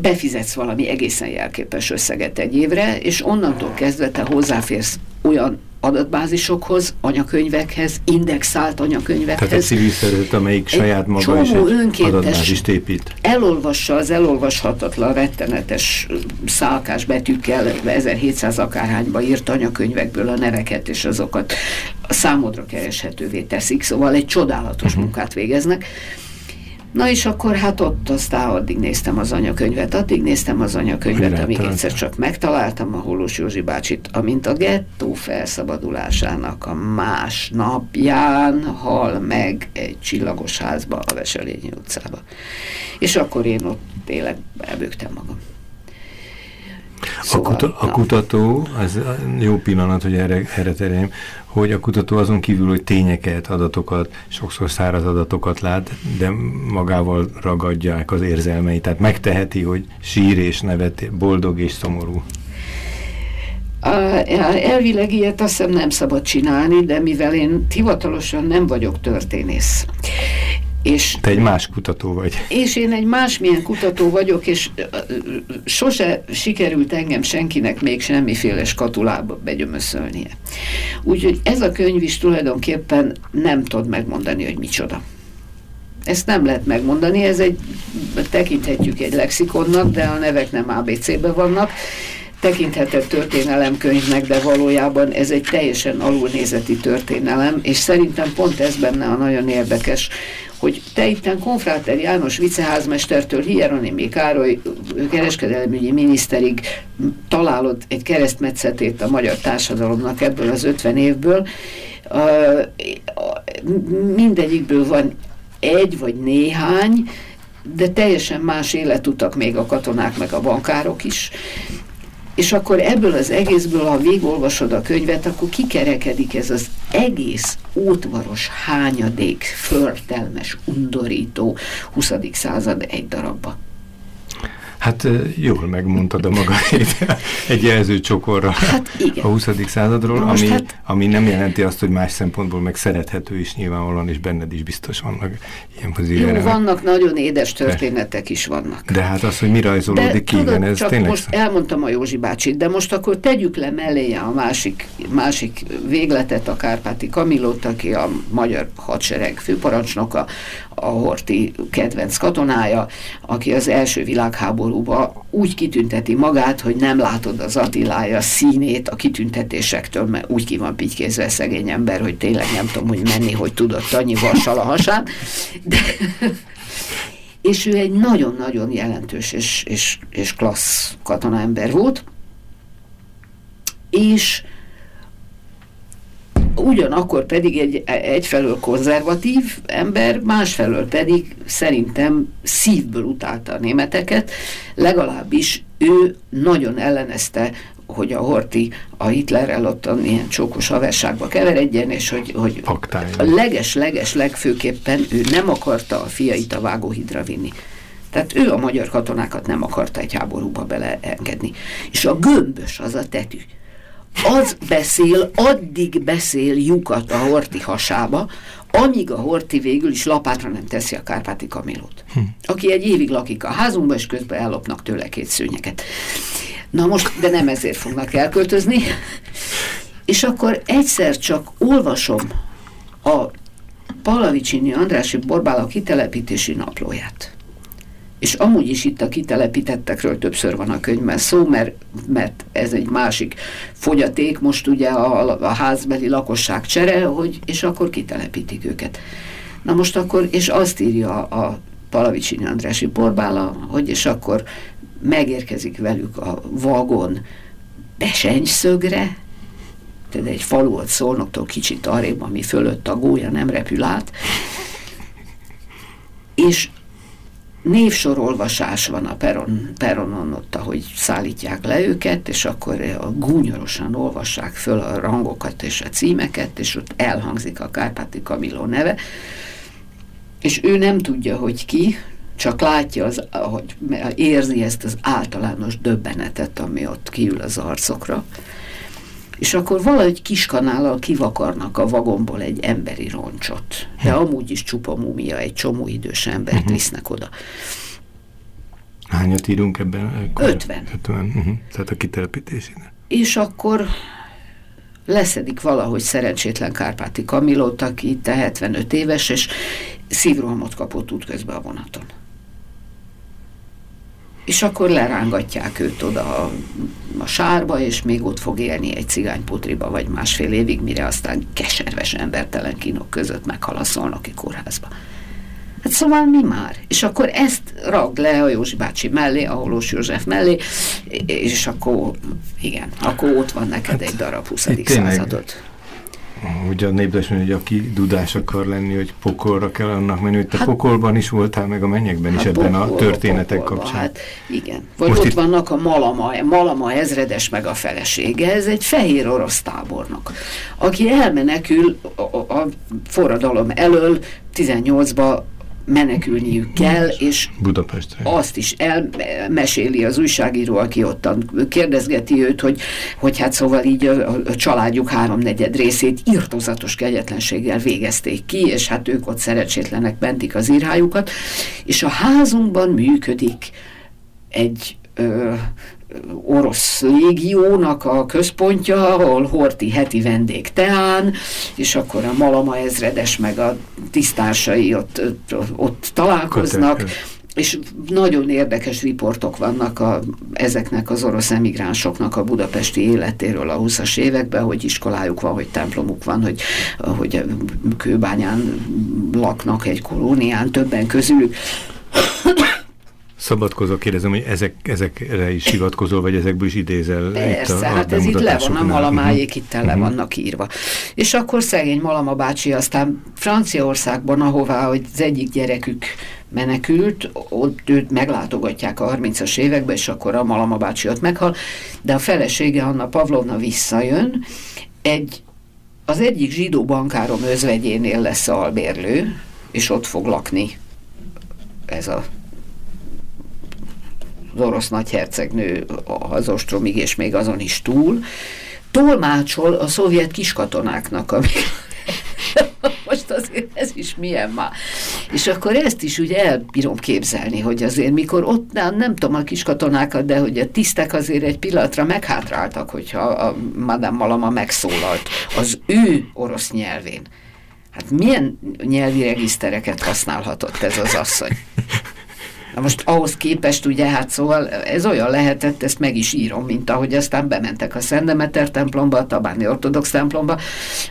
befizetsz valami egészen jelképes összeget egy évre, és onnantól kezdve te hozzáférsz olyan adatbázisokhoz, anyakönyvekhez, indexált anyakönyvekhez. Tehát egy civil szervezet, amelyik saját maga is egy adatbázist épít. Elolvassa az elolvashatatlan, rettenetes szálkás betűkkel 1700 akárhányba írt anyakönyvekből a neveket, és azokat számodra kereshetővé teszik, szóval egy csodálatos uh-huh. munkát végeznek. Na és akkor hát ott aztán addig néztem az anyakönyvet, addig néztem az anyakönyvet, amíg egyszer csak megtaláltam a Holós Józsi bácsit, amint a gettó felszabadulásának a más napján hal meg egy csillagos házba a Veselényi utcába. És akkor én ott tényleg elbőgtem magam. Szóval, a, kuta, a kutató, ez jó pillanat, hogy erre, erre terjem, hogy a kutató azon kívül, hogy tényeket, adatokat, sokszor száraz adatokat lát, de magával ragadják az érzelmeit. Tehát megteheti, hogy sír és nevet, boldog és szomorú. Elvileg ilyet azt hiszem nem szabad csinálni, de mivel én hivatalosan nem vagyok történész, és, Te egy más kutató vagy. És én egy másmilyen kutató vagyok, és sose sikerült engem senkinek még semmiféle skatulába begyömöszölnie. Úgyhogy ez a könyv is tulajdonképpen nem tud megmondani, hogy micsoda. Ezt nem lehet megmondani, ez egy, tekinthetjük egy lexikonnak, de a nevek nem ABC-ben vannak, tekinthetett történelemkönyvnek, de valójában ez egy teljesen alulnézeti történelem, és szerintem pont ez benne a nagyon érdekes, hogy te itten Konfráter János viceházmestertől Hieronimi Károly kereskedelmügyi miniszterig találod egy keresztmetszetét a magyar társadalomnak ebből az 50 évből. Mindegyikből van egy vagy néhány, de teljesen más életutak még a katonák meg a bankárok is. És akkor ebből az egészből, ha végolvasod a könyvet, akkor kikerekedik ez az egész útvaros hányadék, förtelmes, undorító 20. század egy darabba. Hát jól megmondtad a maga [laughs] egy jelzőcsokorra hát igen. a 20. századról, ami, hát... ami nem jelenti azt, hogy más szempontból meg szerethető is nyilvánvalóan, és benned is biztos vannak ilyen pozíciók. Vannak nagyon édes történetek de, is vannak. De hát az, hogy mi rajzolódik ki, igen, ez csak tényleg... most elmondtam a Józsi bácsit, de most akkor tegyük le melléje a másik, másik végletet, a Kárpáti Kamilót, aki a magyar hadsereg főparancsnoka, a Horti kedvenc katonája, aki az első világháborúban úgy kitünteti magát, hogy nem látod az Attilája színét a kitüntetésektől, mert úgy ki van pitykézve szegény ember, hogy tényleg nem tudom, hogy menni, hogy tudott annyi vassal a hasán. De, és ő egy nagyon-nagyon jelentős és, és, és klassz katonaember volt, és ugyanakkor pedig egy, egyfelől konzervatív ember, másfelől pedig szerintem szívből utálta a németeket, legalábbis ő nagyon ellenezte hogy a Horti a Hitlerrel ott ilyen csókos haverságba keveredjen, és hogy, hogy a leges-leges legfőképpen ő nem akarta a fiait a vágóhidra vinni. Tehát ő a magyar katonákat nem akarta egy háborúba beleengedni. És a gömbös az a tetű az beszél, addig beszél lyukat a Horti hasába, amíg a Horti végül is lapátra nem teszi a Kárpáti Kamilót. Hm. Aki egy évig lakik a házunkba, és közben ellopnak tőle két szőnyeket. Na most, de nem ezért fognak elköltözni. És akkor egyszer csak olvasom a Palavicsini Andrási Borbála kitelepítési naplóját és amúgy is itt a kitelepítettekről többször van a könyvben szó, mert, mert ez egy másik fogyaték, most ugye a, a házbeli lakosság csere, hogy, és akkor kitelepítik őket. Na most akkor, és azt írja a Palavicsini Andrási Borbála, hogy és akkor megérkezik velük a vagon Besenyszögre, tehát egy falu ott Szolnoktól kicsit arrébb, ami fölött a gólya nem repül át, és névsorolvasás van a peron, peronon ott, ahogy szállítják le őket, és akkor gúnyorosan olvassák föl a rangokat és a címeket, és ott elhangzik a Kárpáti Kamiló neve, és ő nem tudja, hogy ki, csak látja, az, hogy érzi ezt az általános döbbenetet, ami ott kiül az arcokra és akkor valahogy kiskanállal kivakarnak a vagomból egy emberi roncsot. De hm. amúgy is csupa mumia, egy csomó idős embert uh-huh. visznek oda. Hányat írunk ebben? 50. 50. Uh-huh. Tehát a kitelepítésének. És akkor leszedik valahogy szerencsétlen Kárpáti Kamilót, aki itt 75 éves, és szívrohamot kapott útközben a vonaton. És akkor lerángatják őt oda a, a sárba, és még ott fog élni egy cigányputriba, vagy másfél évig, mire aztán keserves embertelen kínok között meghal a szolnoki kórházba. Hát szóval mi már? És akkor ezt ragd le a Józsi bácsi mellé, a Holós József mellé, és akkor igen, akkor ott van neked egy darab 20. századod. Ugye a népdes hogy aki dudás akar lenni, hogy pokolra kell annak menni, hogy te hát, pokolban is voltál, meg a mennyekben hát is ebben pokolba, a történetek pokolba, kapcsán. Hát igen. Vagy Most ott itt... vannak a Malama, Malama ezredes meg a felesége, ez egy fehér orosz tábornok, aki elmenekül a, a, a forradalom elől 18-ba menekülniük kell, és Budapestre. azt is elmeséli az újságíró, aki ottan kérdezgeti őt, hogy, hogy hát szóval így a, a családjuk háromnegyed részét írtozatos kegyetlenséggel végezték ki, és hát ők ott szerencsétlenek bentik az írhájukat, és a házunkban működik egy ö, orosz légiónak a központja, ahol Horti heti vendég teán, és akkor a Malama ezredes meg a tisztársai ott, ott találkoznak, és nagyon érdekes riportok vannak a, ezeknek az orosz emigránsoknak a budapesti életéről a 20-as években, hogy iskolájuk van, hogy templomuk van, hogy, hogy kőbányán laknak egy kolónián, többen közülük Szabadkozok, kérdezem, hogy ezek, ezekre is hivatkozol, vagy ezekből is idézel? Persze, itt a, hát ez itt le van, a malamájék itt le uh-huh. vannak írva. És akkor szegény Malama bácsi aztán Franciaországban, ahová hogy az egyik gyerekük menekült, ott őt meglátogatják a 30-as években, és akkor a Malama bácsi ott meghal, de a felesége Anna Pavlovna visszajön, egy, az egyik zsidó bankárom özvegyénél lesz albérlő, és ott fog lakni ez a az orosz nagyhercegnő az ostromig, és még azon is túl, tolmácsol a szovjet kiskatonáknak, amik [laughs] most azért ez is milyen már. És akkor ezt is ugye elbírom képzelni, hogy azért mikor ott, nem, nem tudom a kiskatonákat, de hogy a tisztek azért egy pillanatra meghátráltak, hogyha a Madame Malama megszólalt az ő orosz nyelvén. Hát milyen nyelvi regisztereket használhatott ez az asszony? Na most ahhoz képest ugye, hát szóval ez olyan lehetett, ezt meg is írom, mint ahogy aztán bementek a Szendemeter templomba, a Tabáni Ortodox templomba,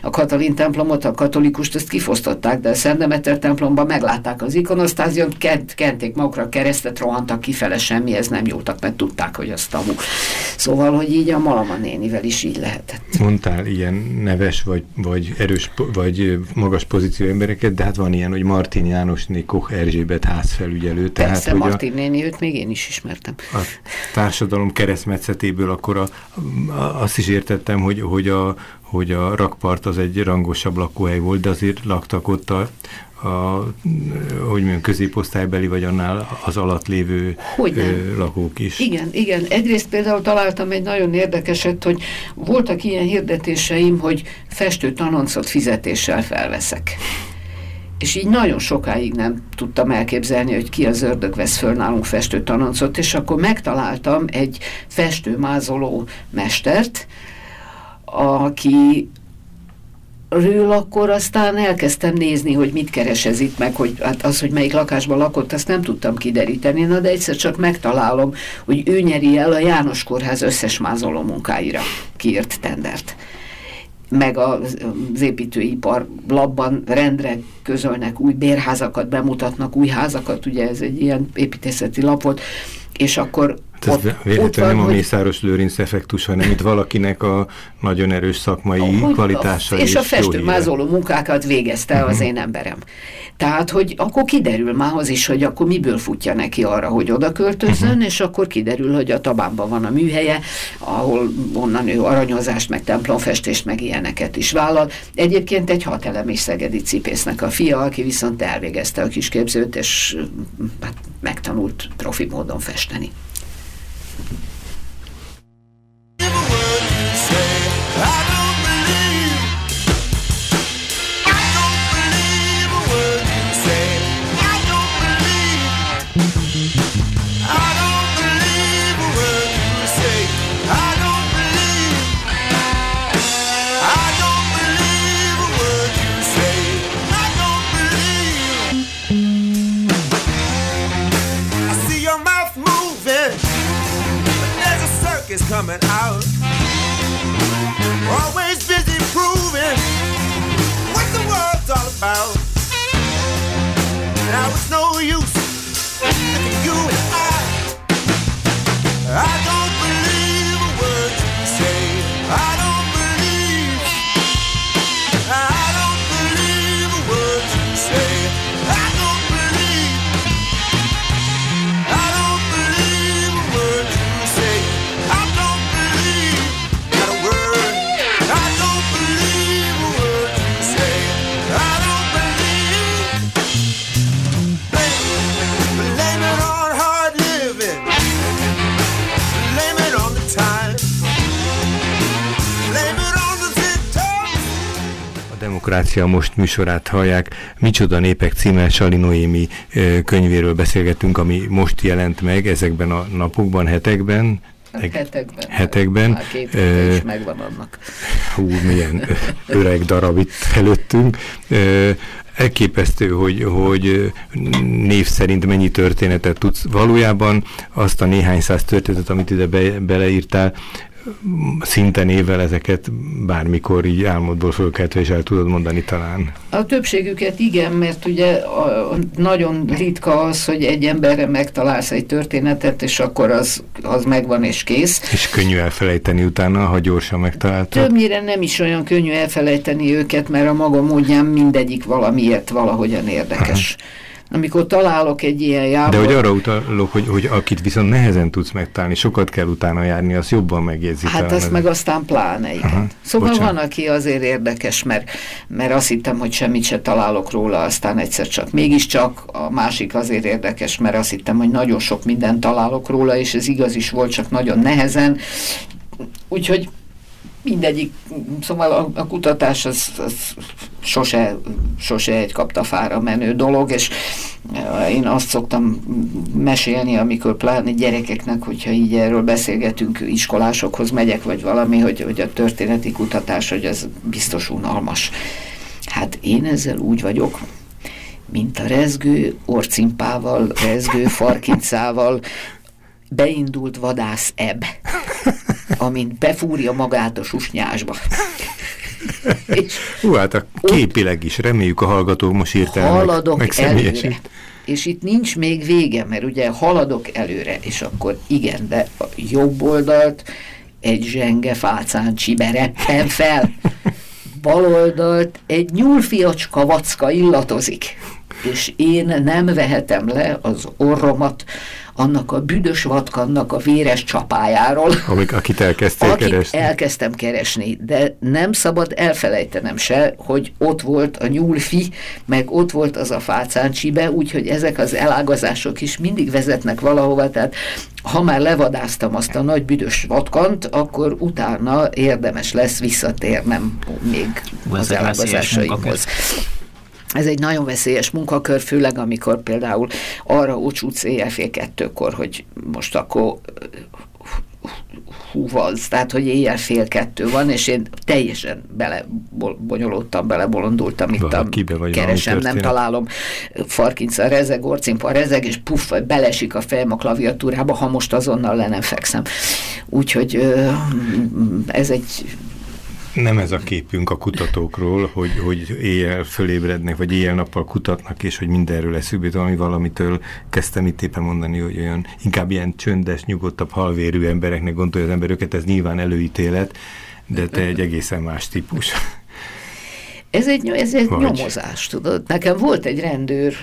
a Katalin templomot, a katolikust ezt kifosztották, de a Szendemeter templomba meglátták az ikonosztázion, kent, kenték magukra a keresztet, rohantak kifele, ez nem jótak, mert tudták, hogy az tabu. Szóval, hogy így a Malama nénivel is így lehetett. Mondtál ilyen neves, vagy, vagy erős, vagy magas pozíció embereket, de hát van ilyen, hogy Martin Jánosné Koch Erzsébet házfelügyelő. Tehát, Persze, hogy Martin a, néni, őt még én is ismertem. A társadalom keresztmetszetéből akkor a, a, azt is értettem, hogy, hogy, a, hogy a rakpart az egy rangosabb lakóhely volt, de azért laktak ott a, a, hogy mondjam, középosztálybeli, vagy annál az alatt lévő ö, lakók is. Igen, igen. Egyrészt például találtam egy nagyon érdekeset, hogy voltak ilyen hirdetéseim, hogy festő tanoncot fizetéssel felveszek és így nagyon sokáig nem tudtam elképzelni, hogy ki az ördög vesz föl nálunk festő tanoncot, és akkor megtaláltam egy festőmázoló mestert, aki ről akkor aztán elkezdtem nézni, hogy mit keres ez itt, meg hogy hát az, hogy melyik lakásban lakott, azt nem tudtam kideríteni, na de egyszer csak megtalálom, hogy ő nyeri el a János Kórház összes mázoló munkáira kiírt tendert meg az, építőipar labban rendre közölnek új bérházakat, bemutatnak új házakat, ugye ez egy ilyen építészeti lap volt, és akkor Hát ez véletlenül nem a Mészáros Lőrinc effektus, hanem itt valakinek a nagyon erős szakmai hogy kvalitása. És, és a festőmázoló munkákat végezte uh -huh. az mhm. én emberem. Tehát, hogy akkor kiderül már az is, hogy akkor miből futja neki arra, hogy oda költözön, uh mhm. -huh. és akkor kiderül, hogy a Tabánban van a műhelye, ahol onnan ő aranyozást, meg templomfestést, meg ilyeneket is vállal. Egyébként egy hatelemés szegedi cipésznek a fia, aki viszont elvégezte a kisképzőt, és hát, megtanult profi módon festeni. say I Demokrácia Most műsorát hallják. Micsoda népek címmel Sali Noémi könyvéről beszélgetünk, ami most jelent meg ezekben a napokban, hetekben. Meg- Hetekben. Hetekben. Már két hete is megvan annak. Hú, milyen öreg darab itt előttünk. Elképesztő, hogy, hogy név szerint mennyi történetet tudsz. Valójában azt a néhány száz történetet, amit ide be, beleírtál, szinte névvel ezeket bármikor így álmodból fölkeltve és el tudod mondani talán. A többségüket igen, mert ugye a, a, nagyon ritka az, hogy egy emberre megtalálsz egy történetet, és akkor az, az megvan és kész. És könnyű elfelejteni utána, ha gyorsan megtaláltad. Többnyire nem is olyan könnyű elfelejteni őket, mert a maga módján mindegyik valamiért valahogyan érdekes. Amikor találok egy ilyen jábor... De hogy arra utalok, hogy, hogy akit viszont nehezen tudsz megtalálni, sokat kell utána járni, az jobban megjegyzi. Hát talán azt ez- meg aztán pláne, igen. Aha, szóval bocsánat. van, aki azért érdekes, mert, mert azt hittem, hogy semmit se találok róla, aztán egyszer csak mégiscsak, a másik azért érdekes, mert azt hittem, hogy nagyon sok mindent találok róla, és ez igaz is volt, csak nagyon nehezen. Úgyhogy mindegyik, szóval a, a kutatás az, az sose, sose egy kaptafára menő dolog, és eh, én azt szoktam mesélni, amikor pláne gyerekeknek, hogyha így erről beszélgetünk, iskolásokhoz megyek, vagy valami, hogy, hogy a történeti kutatás, hogy ez biztos unalmas. Hát én ezzel úgy vagyok, mint a rezgő orcimpával, rezgő farkincával beindult vadász ebb, amint befúrja magát a susnyásba. És [laughs] Hú, hát a képileg is, reméljük a hallgatók most írták haladok meg, előre. megszemélyesít. És itt nincs még vége, mert ugye haladok előre, és akkor igen, de a jobb oldalt egy zsenge fácán csibereppen fel. Bal oldalt egy nyúlfiacska vacka illatozik. És én nem vehetem le az orromat annak a büdös vatkannak a véres csapájáról. Amik, akit elkezdtél Akit keresni. elkezdtem keresni, de nem szabad elfelejtenem se, hogy ott volt a nyúlfi, meg ott volt az a fácáncsibe, úgyhogy ezek az elágazások is mindig vezetnek valahova, tehát ha már levadáztam azt a nagy büdös vatkant, akkor utána érdemes lesz visszatérnem még Ú, az elágazásaimhoz. Ez egy nagyon veszélyes munkakör, főleg amikor például arra ocsútsz éjjel fél kettőkor, hogy most akkor húvaz, tehát hogy éjjel fél kettő van, és én teljesen belebonyolódtam, belebolondultam itt a keresem, nem találom, farkinca rezeg, orcimpa rezeg, és puff, belesik a fejem a klaviatúrába, ha most azonnal le nem fekszem. Úgyhogy ez egy Nem ez a képünk a kutatókról, hogy, hogy éjjel fölébrednek, vagy éjjel-nappal kutatnak, és hogy mindenről eszükbe valami valamitől kezdtem itt éppen mondani, hogy olyan inkább ilyen csöndes, nyugodtabb, halvérű embereknek gondolja az ember őket, ez nyilván előítélet, de te egy egészen más típus. Ez egy, ez egy Vagy. nyomozás, tudod. Nekem volt egy rendőr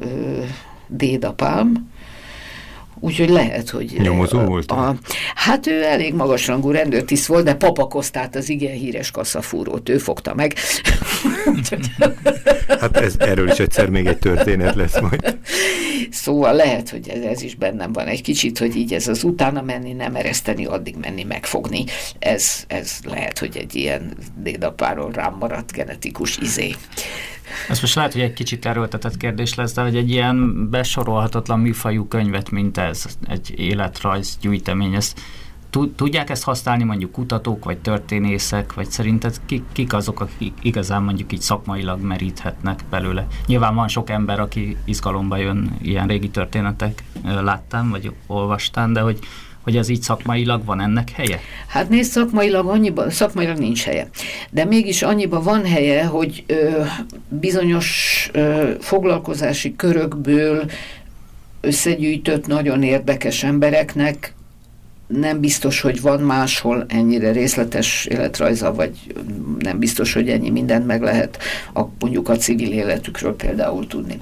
ö, dédapám, úgyhogy lehet, hogy... Nyomozó volt? A, hát ő elég magasrangú rendőrtiszt volt, de papakosztát az igen híres kasszafúrót, ő fogta meg. [laughs] Hát ez, erről is egyszer még egy történet lesz majd. Szóval lehet, hogy ez, ez is bennem van egy kicsit, hogy így ez az utána menni, nem ereszteni, addig menni, megfogni. Ez, ez lehet, hogy egy ilyen dédapáról rám maradt genetikus izé. Ez most lehet, hogy egy kicsit erőltetett kérdés lesz, de hogy egy ilyen besorolhatatlan műfajú könyvet, mint ez, egy életrajz gyűjtemény, ezt tud- tudják ezt használni mondjuk kutatók, vagy történészek, vagy szerinted kik, kik azok, akik igazán mondjuk így szakmailag meríthetnek belőle? Nyilván van sok ember, aki izgalomba jön ilyen régi történetek, láttam, vagy olvastam, de hogy, hogy az így szakmailag van ennek helye? Hát nézd, szakmailag, annyiba, szakmailag nincs helye. De mégis annyiba van helye, hogy ö, bizonyos ö, foglalkozási körökből összegyűjtött nagyon érdekes embereknek nem biztos, hogy van máshol ennyire részletes életrajza, vagy nem biztos, hogy ennyi mindent meg lehet a, mondjuk a civil életükről például tudni.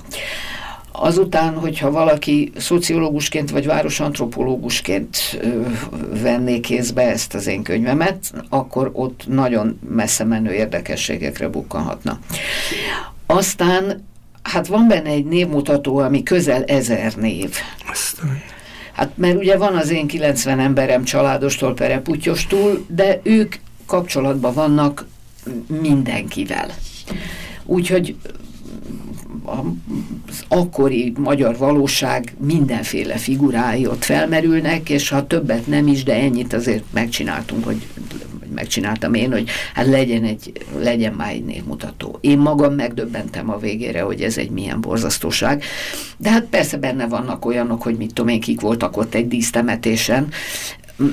Azután, hogyha valaki szociológusként vagy városantropológusként venné kézbe ezt az én könyvemet, akkor ott nagyon messze menő érdekességekre bukkanhatna. Aztán, hát van benne egy névmutató, ami közel ezer név. Aztán. Hát mert ugye van az én 90 emberem családostól pereputyostól, de ők kapcsolatban vannak mindenkivel. Úgyhogy az akkori magyar valóság mindenféle figurái ott felmerülnek, és ha többet nem is, de ennyit azért megcsináltunk, hogy megcsináltam én, hogy hát legyen, egy, legyen már egy névmutató. Én magam megdöbbentem a végére, hogy ez egy milyen borzasztóság. De hát persze benne vannak olyanok, hogy mit tudom én, kik voltak ott egy dísztemetésen,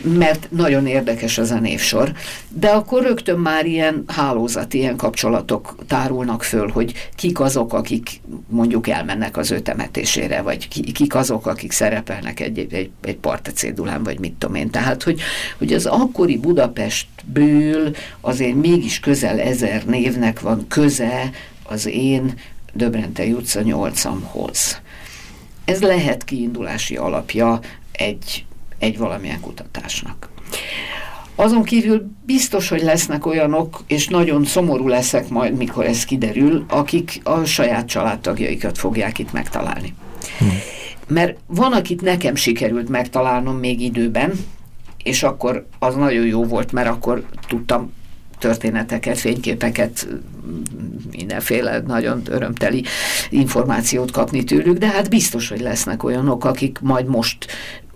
mert nagyon érdekes az a névsor. De akkor rögtön már ilyen hálózat, ilyen kapcsolatok tárulnak föl, hogy kik azok, akik mondjuk elmennek az ő temetésére, vagy kik azok, akik szerepelnek egy, egy, egy partecédulán, vagy mit tudom én. Tehát, hogy, hogy az akkori Budapestből azért mégis közel ezer névnek van köze az én Döbrentei utca 8-amhoz. Ez lehet kiindulási alapja egy egy valamilyen kutatásnak. Azon kívül biztos, hogy lesznek olyanok, és nagyon szomorú leszek majd, mikor ez kiderül, akik a saját családtagjaikat fogják itt megtalálni. Hm. Mert van, akit nekem sikerült megtalálnom még időben, és akkor az nagyon jó volt, mert akkor tudtam történeteket, fényképeket, mindenféle nagyon örömteli információt kapni tőlük, de hát biztos, hogy lesznek olyanok, akik majd most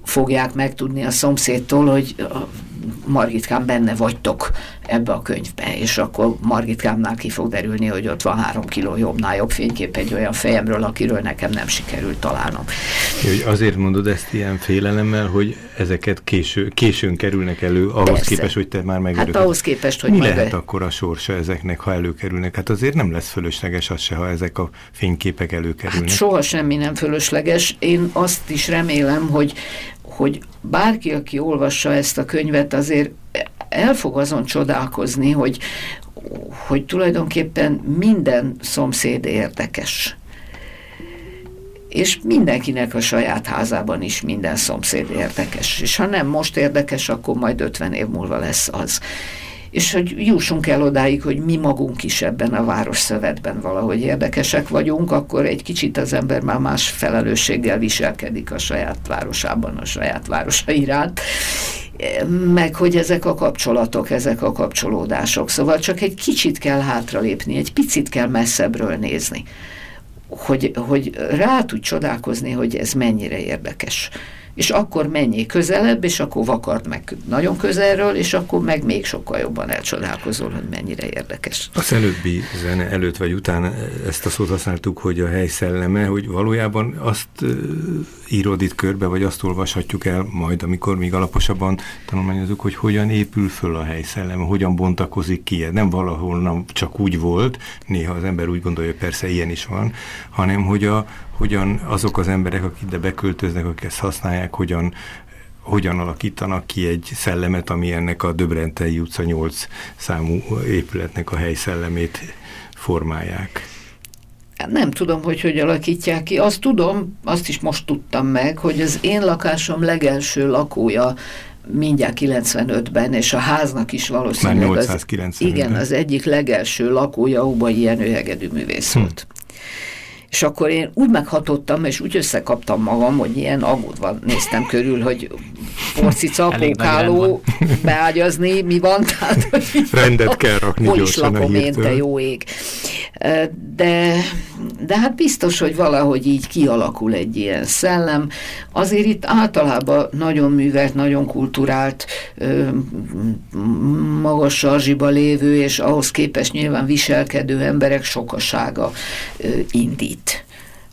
fogják megtudni a szomszédtól, hogy Margitkám benne vagytok ebbe a könyvbe, és akkor Margitkámnál ki fog derülni, hogy ott van három kiló jobbnál jobb fénykép egy olyan fejemről, akiről nekem nem sikerült találnom. Hogy azért mondod ezt ilyen félelemmel, hogy ezeket késő, későn kerülnek elő, ahhoz Persze. képest, hogy te már megöröked. Hát ahhoz képest, hogy Mi lehet akkor a sorsa ezeknek, ha előkerülnek? Hát azért nem lesz fölösleges az se, ha ezek a fényképek előkerülnek. Hát soha semmi nem fölösleges. Én azt is remélem, hogy hogy bárki, aki olvassa ezt a könyvet, azért el fog azon csodálkozni, hogy, hogy tulajdonképpen minden szomszéd érdekes. És mindenkinek a saját házában is minden szomszéd érdekes. És ha nem most érdekes, akkor majd 50 év múlva lesz az és hogy jussunk el odáig, hogy mi magunk is ebben a város szövetben valahogy érdekesek vagyunk, akkor egy kicsit az ember már más felelősséggel viselkedik a saját városában, a saját városa iránt, meg hogy ezek a kapcsolatok, ezek a kapcsolódások. Szóval csak egy kicsit kell hátralépni, egy picit kell messzebbről nézni, hogy, hogy rá tud csodálkozni, hogy ez mennyire érdekes és akkor menjél közelebb, és akkor vakard meg nagyon közelről, és akkor meg még sokkal jobban elcsodálkozol, hogy mennyire érdekes. Az előbbi zene előtt vagy után ezt a szót használtuk, hogy a hely szelleme, hogy valójában azt írod itt körbe, vagy azt olvashatjuk el majd, amikor még alaposabban tanulmányozunk, hogy hogyan épül föl a hely szelleme, hogyan bontakozik ki. Nem valahol nem csak úgy volt, néha az ember úgy gondolja, hogy persze ilyen is van, hanem hogy a, hogyan azok az emberek, akik ide beköltöznek, akik ezt használják, hogyan hogyan alakítanak ki egy szellemet, ami ennek a Döbrentei utca 8 számú épületnek a helyszellemét formálják. Nem tudom, hogy hogy alakítják ki. Azt tudom, azt is most tudtam meg, hogy az én lakásom legelső lakója mindjárt 95-ben, és a háznak is valószínűleg Már 890 az, igen, az egyik legelső lakója Ubai Jenő hegedű művész hm. volt. És akkor én úgy meghatottam, és úgy összekaptam magam, hogy ilyen aggódva néztem körül, hogy porcica, pókáló, beágyazni, mi van, [laughs] tehát hogy rendet kell rakni hol is lakom én, te jó ég. De, de hát biztos, hogy valahogy így kialakul egy ilyen szellem. Azért itt általában nagyon művelt, nagyon kulturált, magas sarzsiba lévő, és ahhoz képest nyilván viselkedő emberek sokasága indít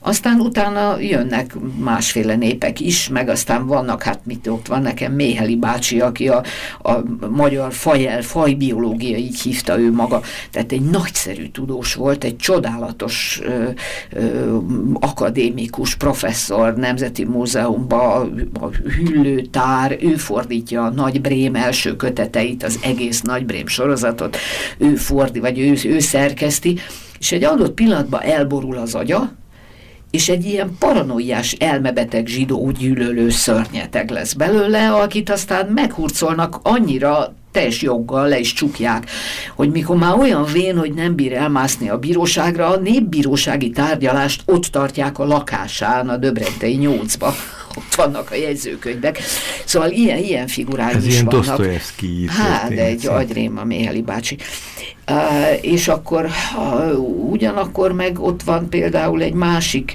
Aztán utána jönnek másféle népek is, meg aztán vannak, hát mit ott van nekem Méheli bácsi, aki a, a magyar fajel, fajbiológia, így hívta ő maga, tehát egy nagyszerű tudós volt, egy csodálatos ö, ö, akadémikus professzor, Nemzeti Múzeumban, a hüllőtár, ő fordítja a Nagy Brém első köteteit, az egész Nagy Brém sorozatot, ő fordi, vagy ő, ő szerkeszti, és egy adott pillanatban elborul az agya, és egy ilyen paranoiás, elmebeteg zsidó gyűlölő szörnyeteg lesz belőle, akit aztán meghurcolnak annyira teljes joggal le is csukják, hogy mikor már olyan vén, hogy nem bír elmászni a bíróságra, a népbírósági tárgyalást ott tartják a lakásán, a Döbrentei nyolcba. Ott vannak a jegyzőkönyvek. Szóval ilyen, ilyen figurái Ez is ilyen vannak. Hát, egy szerint. agyrém a Méheli bácsi. Uh, és akkor uh, ugyanakkor meg ott van például egy másik,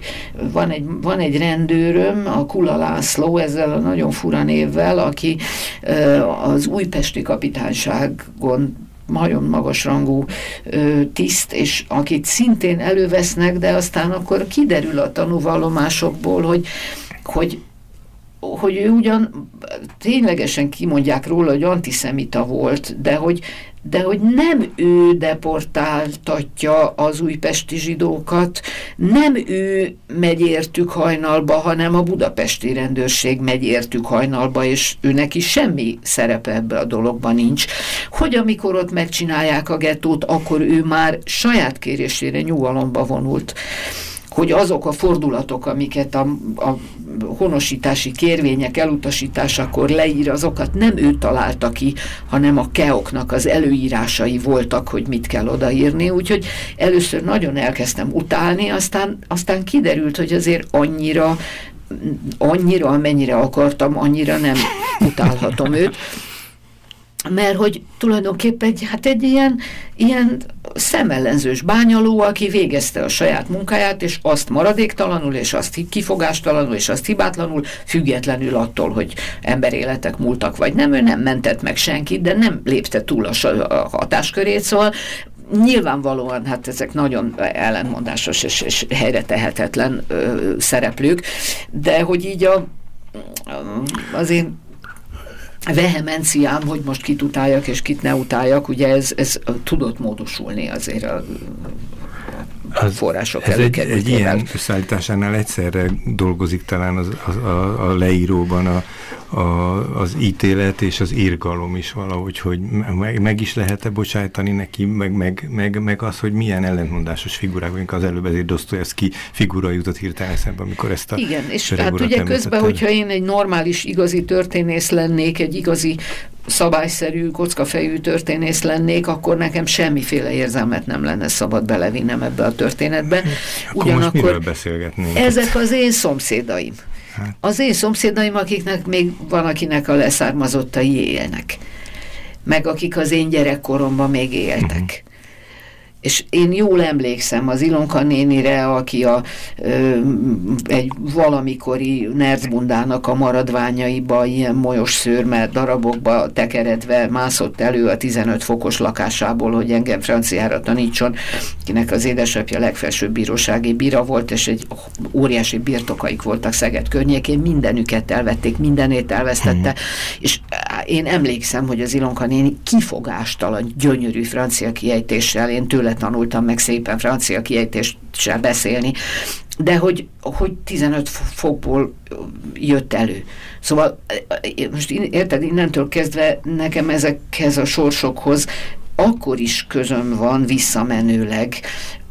van egy, van egy rendőröm, a Kula László, ezzel a nagyon fura névvel, aki uh, az újpesti kapitányságon nagyon magasrangú ö, tiszt, és akit szintén elővesznek, de aztán akkor kiderül a tanúvallomásokból, hogy, hogy hogy ő ugyan ténylegesen kimondják róla, hogy antiszemita volt, de hogy, de hogy nem ő deportáltatja az újpesti zsidókat, nem ő megy értük hajnalba, hanem a budapesti rendőrség megy értük hajnalba, és őnek is semmi szerepe ebbe a dologban nincs. Hogy amikor ott megcsinálják a gettót, akkor ő már saját kérésére nyugalomba vonult hogy azok a fordulatok, amiket a, a honosítási kérvények elutasításakor leír, azokat nem ő találta ki, hanem a keoknak az előírásai voltak, hogy mit kell odaírni, úgyhogy először nagyon elkezdtem utálni, aztán, aztán kiderült, hogy azért annyira annyira, amennyire akartam, annyira nem utálhatom őt, mert hogy tulajdonképpen hát egy ilyen, ilyen szemellenzős bányaló, aki végezte a saját munkáját, és azt maradéktalanul, és azt kifogástalanul, és azt hibátlanul, függetlenül attól, hogy emberéletek múltak, vagy nem, ő nem mentett meg senkit, de nem lépte túl a, hatáskörét, szóval nyilvánvalóan hát ezek nagyon ellentmondásos és, és helyre tehetetlen ö, szereplők, de hogy így a, az én vehemenciám, hogy most kit utáljak és kit ne utáljak, ugye ez, ez tudott módosulni azért a, a források ez egy, egy ilyen összeállításánál egyszerre dolgozik talán az, az, a, a leíróban a, a, az ítélet és az írgalom is valahogy, hogy meg, meg is lehet-e bocsájtani neki, meg, meg, meg, meg az, hogy milyen ellentmondásos figurák, mint az előbb ezért Dostoyevsky figura jutott hirtelen eszembe, amikor ezt a Igen, és hát ugye említetted. közben, hogyha én egy normális, igazi történész lennék, egy igazi szabályszerű, kockafejű történész lennék, akkor nekem semmiféle érzelmet nem lenne szabad belevinnem ebbe a történetbe. Akkor most miről beszélgetnénk? ezek az én szomszédaim. Hát. Az én szomszédaim, akiknek még van, akinek a leszármazottai élnek. Meg akik az én gyerekkoromban még éltek. Mhm. Uh-huh. És én jól emlékszem az Ilonka nénire, aki a, ö, egy valamikori nercbundának a maradványaiba, ilyen molyos szőrmel darabokba tekeredve mászott elő a 15 fokos lakásából, hogy engem franciára tanítson, kinek az édesapja legfelsőbb bírósági bíra volt, és egy óriási birtokaik voltak Szeged környékén, mindenüket elvették, mindenét elvesztette, és á, én emlékszem, hogy az Ilonka néni kifogástalan, gyönyörű francia kiejtéssel, én tőle tanultam meg szépen francia kiejtéssel beszélni, de hogy, hogy 15 fokból jött elő. Szóval most érted, innentől kezdve nekem ezekhez a sorsokhoz akkor is közöm van visszamenőleg,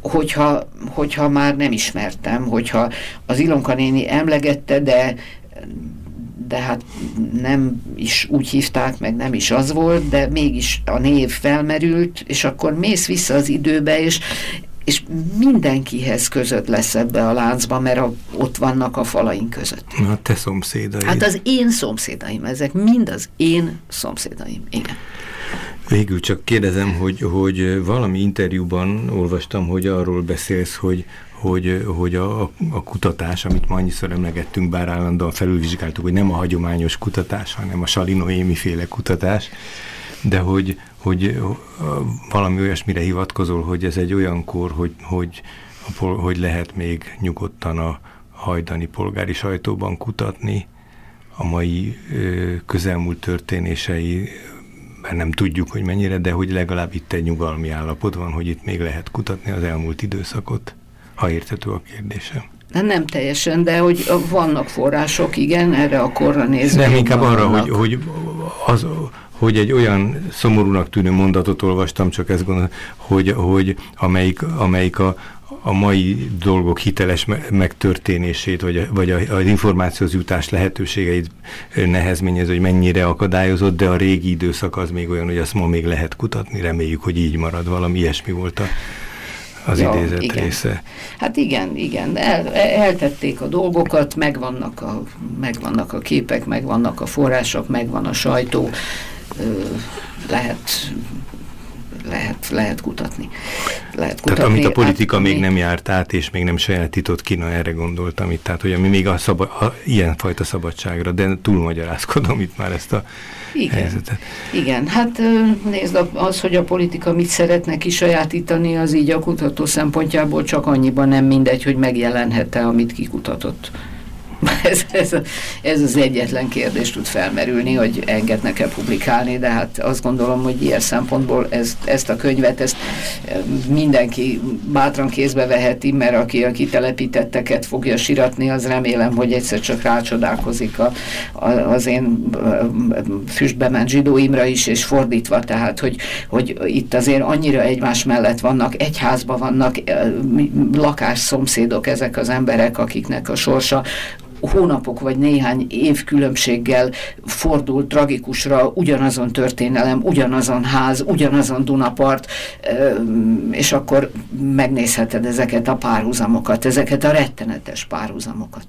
hogyha, hogyha már nem ismertem, hogyha az Ilonka néni emlegette, de de hát nem is úgy hívták, meg nem is az volt, de mégis a név felmerült, és akkor mész vissza az időbe, és, és mindenkihez között lesz ebbe a láncba, mert a, ott vannak a falaink között. Na, te szomszédaid. Hát az én szomszédaim, ezek mind az én szomszédaim, igen. Végül csak kérdezem, hogy, hogy valami interjúban olvastam, hogy arról beszélsz, hogy, hogy, hogy a, a kutatás, amit ma annyiszor emlegettünk, bár állandóan felülvizsgáltuk, hogy nem a hagyományos kutatás, hanem a Salinoémi féle kutatás, de hogy, hogy valami olyasmire hivatkozol, hogy ez egy olyan kor, hogy, hogy, hogy lehet még nyugodtan a hajdani polgári sajtóban kutatni a mai közelmúlt történései, mert nem tudjuk, hogy mennyire, de hogy legalább itt egy nyugalmi állapot van, hogy itt még lehet kutatni az elmúlt időszakot, ha értető a kérdésem. De nem teljesen, de hogy vannak források, igen, erre a korra nézve. Nem, inkább arra, vannak. hogy, hogy, az, hogy egy olyan szomorúnak tűnő mondatot olvastam, csak ezt gondolom, hogy, hogy amelyik, amelyik a, a mai dolgok hiteles me- megtörténését, vagy, a, vagy a, az információhoz jutás lehetőségeit nehezményez, hogy mennyire akadályozott, de a régi időszak az még olyan, hogy azt ma még lehet kutatni, reméljük, hogy így marad, valami ilyesmi volt a, az Ja, idézet igen. része. Hát igen, igen, el, eltették a dolgokat, megvannak a, megvannak a képek, megvannak a források, megvan a sajtó, lehet, lehet, lehet kutatni. Lehet kutatni. Tehát amit a politika hát, még nem járt át, és még nem sajátított ki, na erre gondoltam itt, tehát hogy ami még a, szaba, a ilyenfajta szabadságra, de túlmagyarázkodom itt már ezt a Igen. helyzetet. Igen, hát nézd, az, hogy a politika mit szeretne kisajátítani, az így a kutató szempontjából csak annyiban nem mindegy, hogy megjelenhet-e, amit kikutatott. [laughs] Ez, ez, ez az egyetlen kérdés tud felmerülni, hogy engednek-e publikálni, de hát azt gondolom, hogy ilyen szempontból ezt, ezt a könyvet, ezt ö, mindenki bátran kézbe veheti, mert aki a kitelepítetteket fogja siratni, az remélem, hogy egyszer csak rácsodálkozik a, a, az én ö, füstbe ment zsidóimra is, és fordítva, tehát, hogy, hogy itt azért annyira egymás mellett vannak, egy házban vannak ö, mi- lakás szomszédok ezek az emberek, akiknek a sorsa hónapok vagy néhány év különbséggel fordul tragikusra ugyanazon történelem, ugyanazon ház, ugyanazon Dunapart, és akkor megnézheted ezeket a párhuzamokat, ezeket a rettenetes párhuzamokat.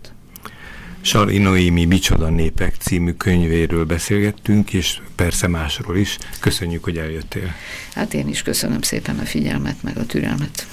Sari Noémi Micsoda Népek című könyvéről beszélgettünk, és persze másról is. Köszönjük, hogy eljöttél. Hát én is köszönöm szépen a figyelmet, meg a türelmet.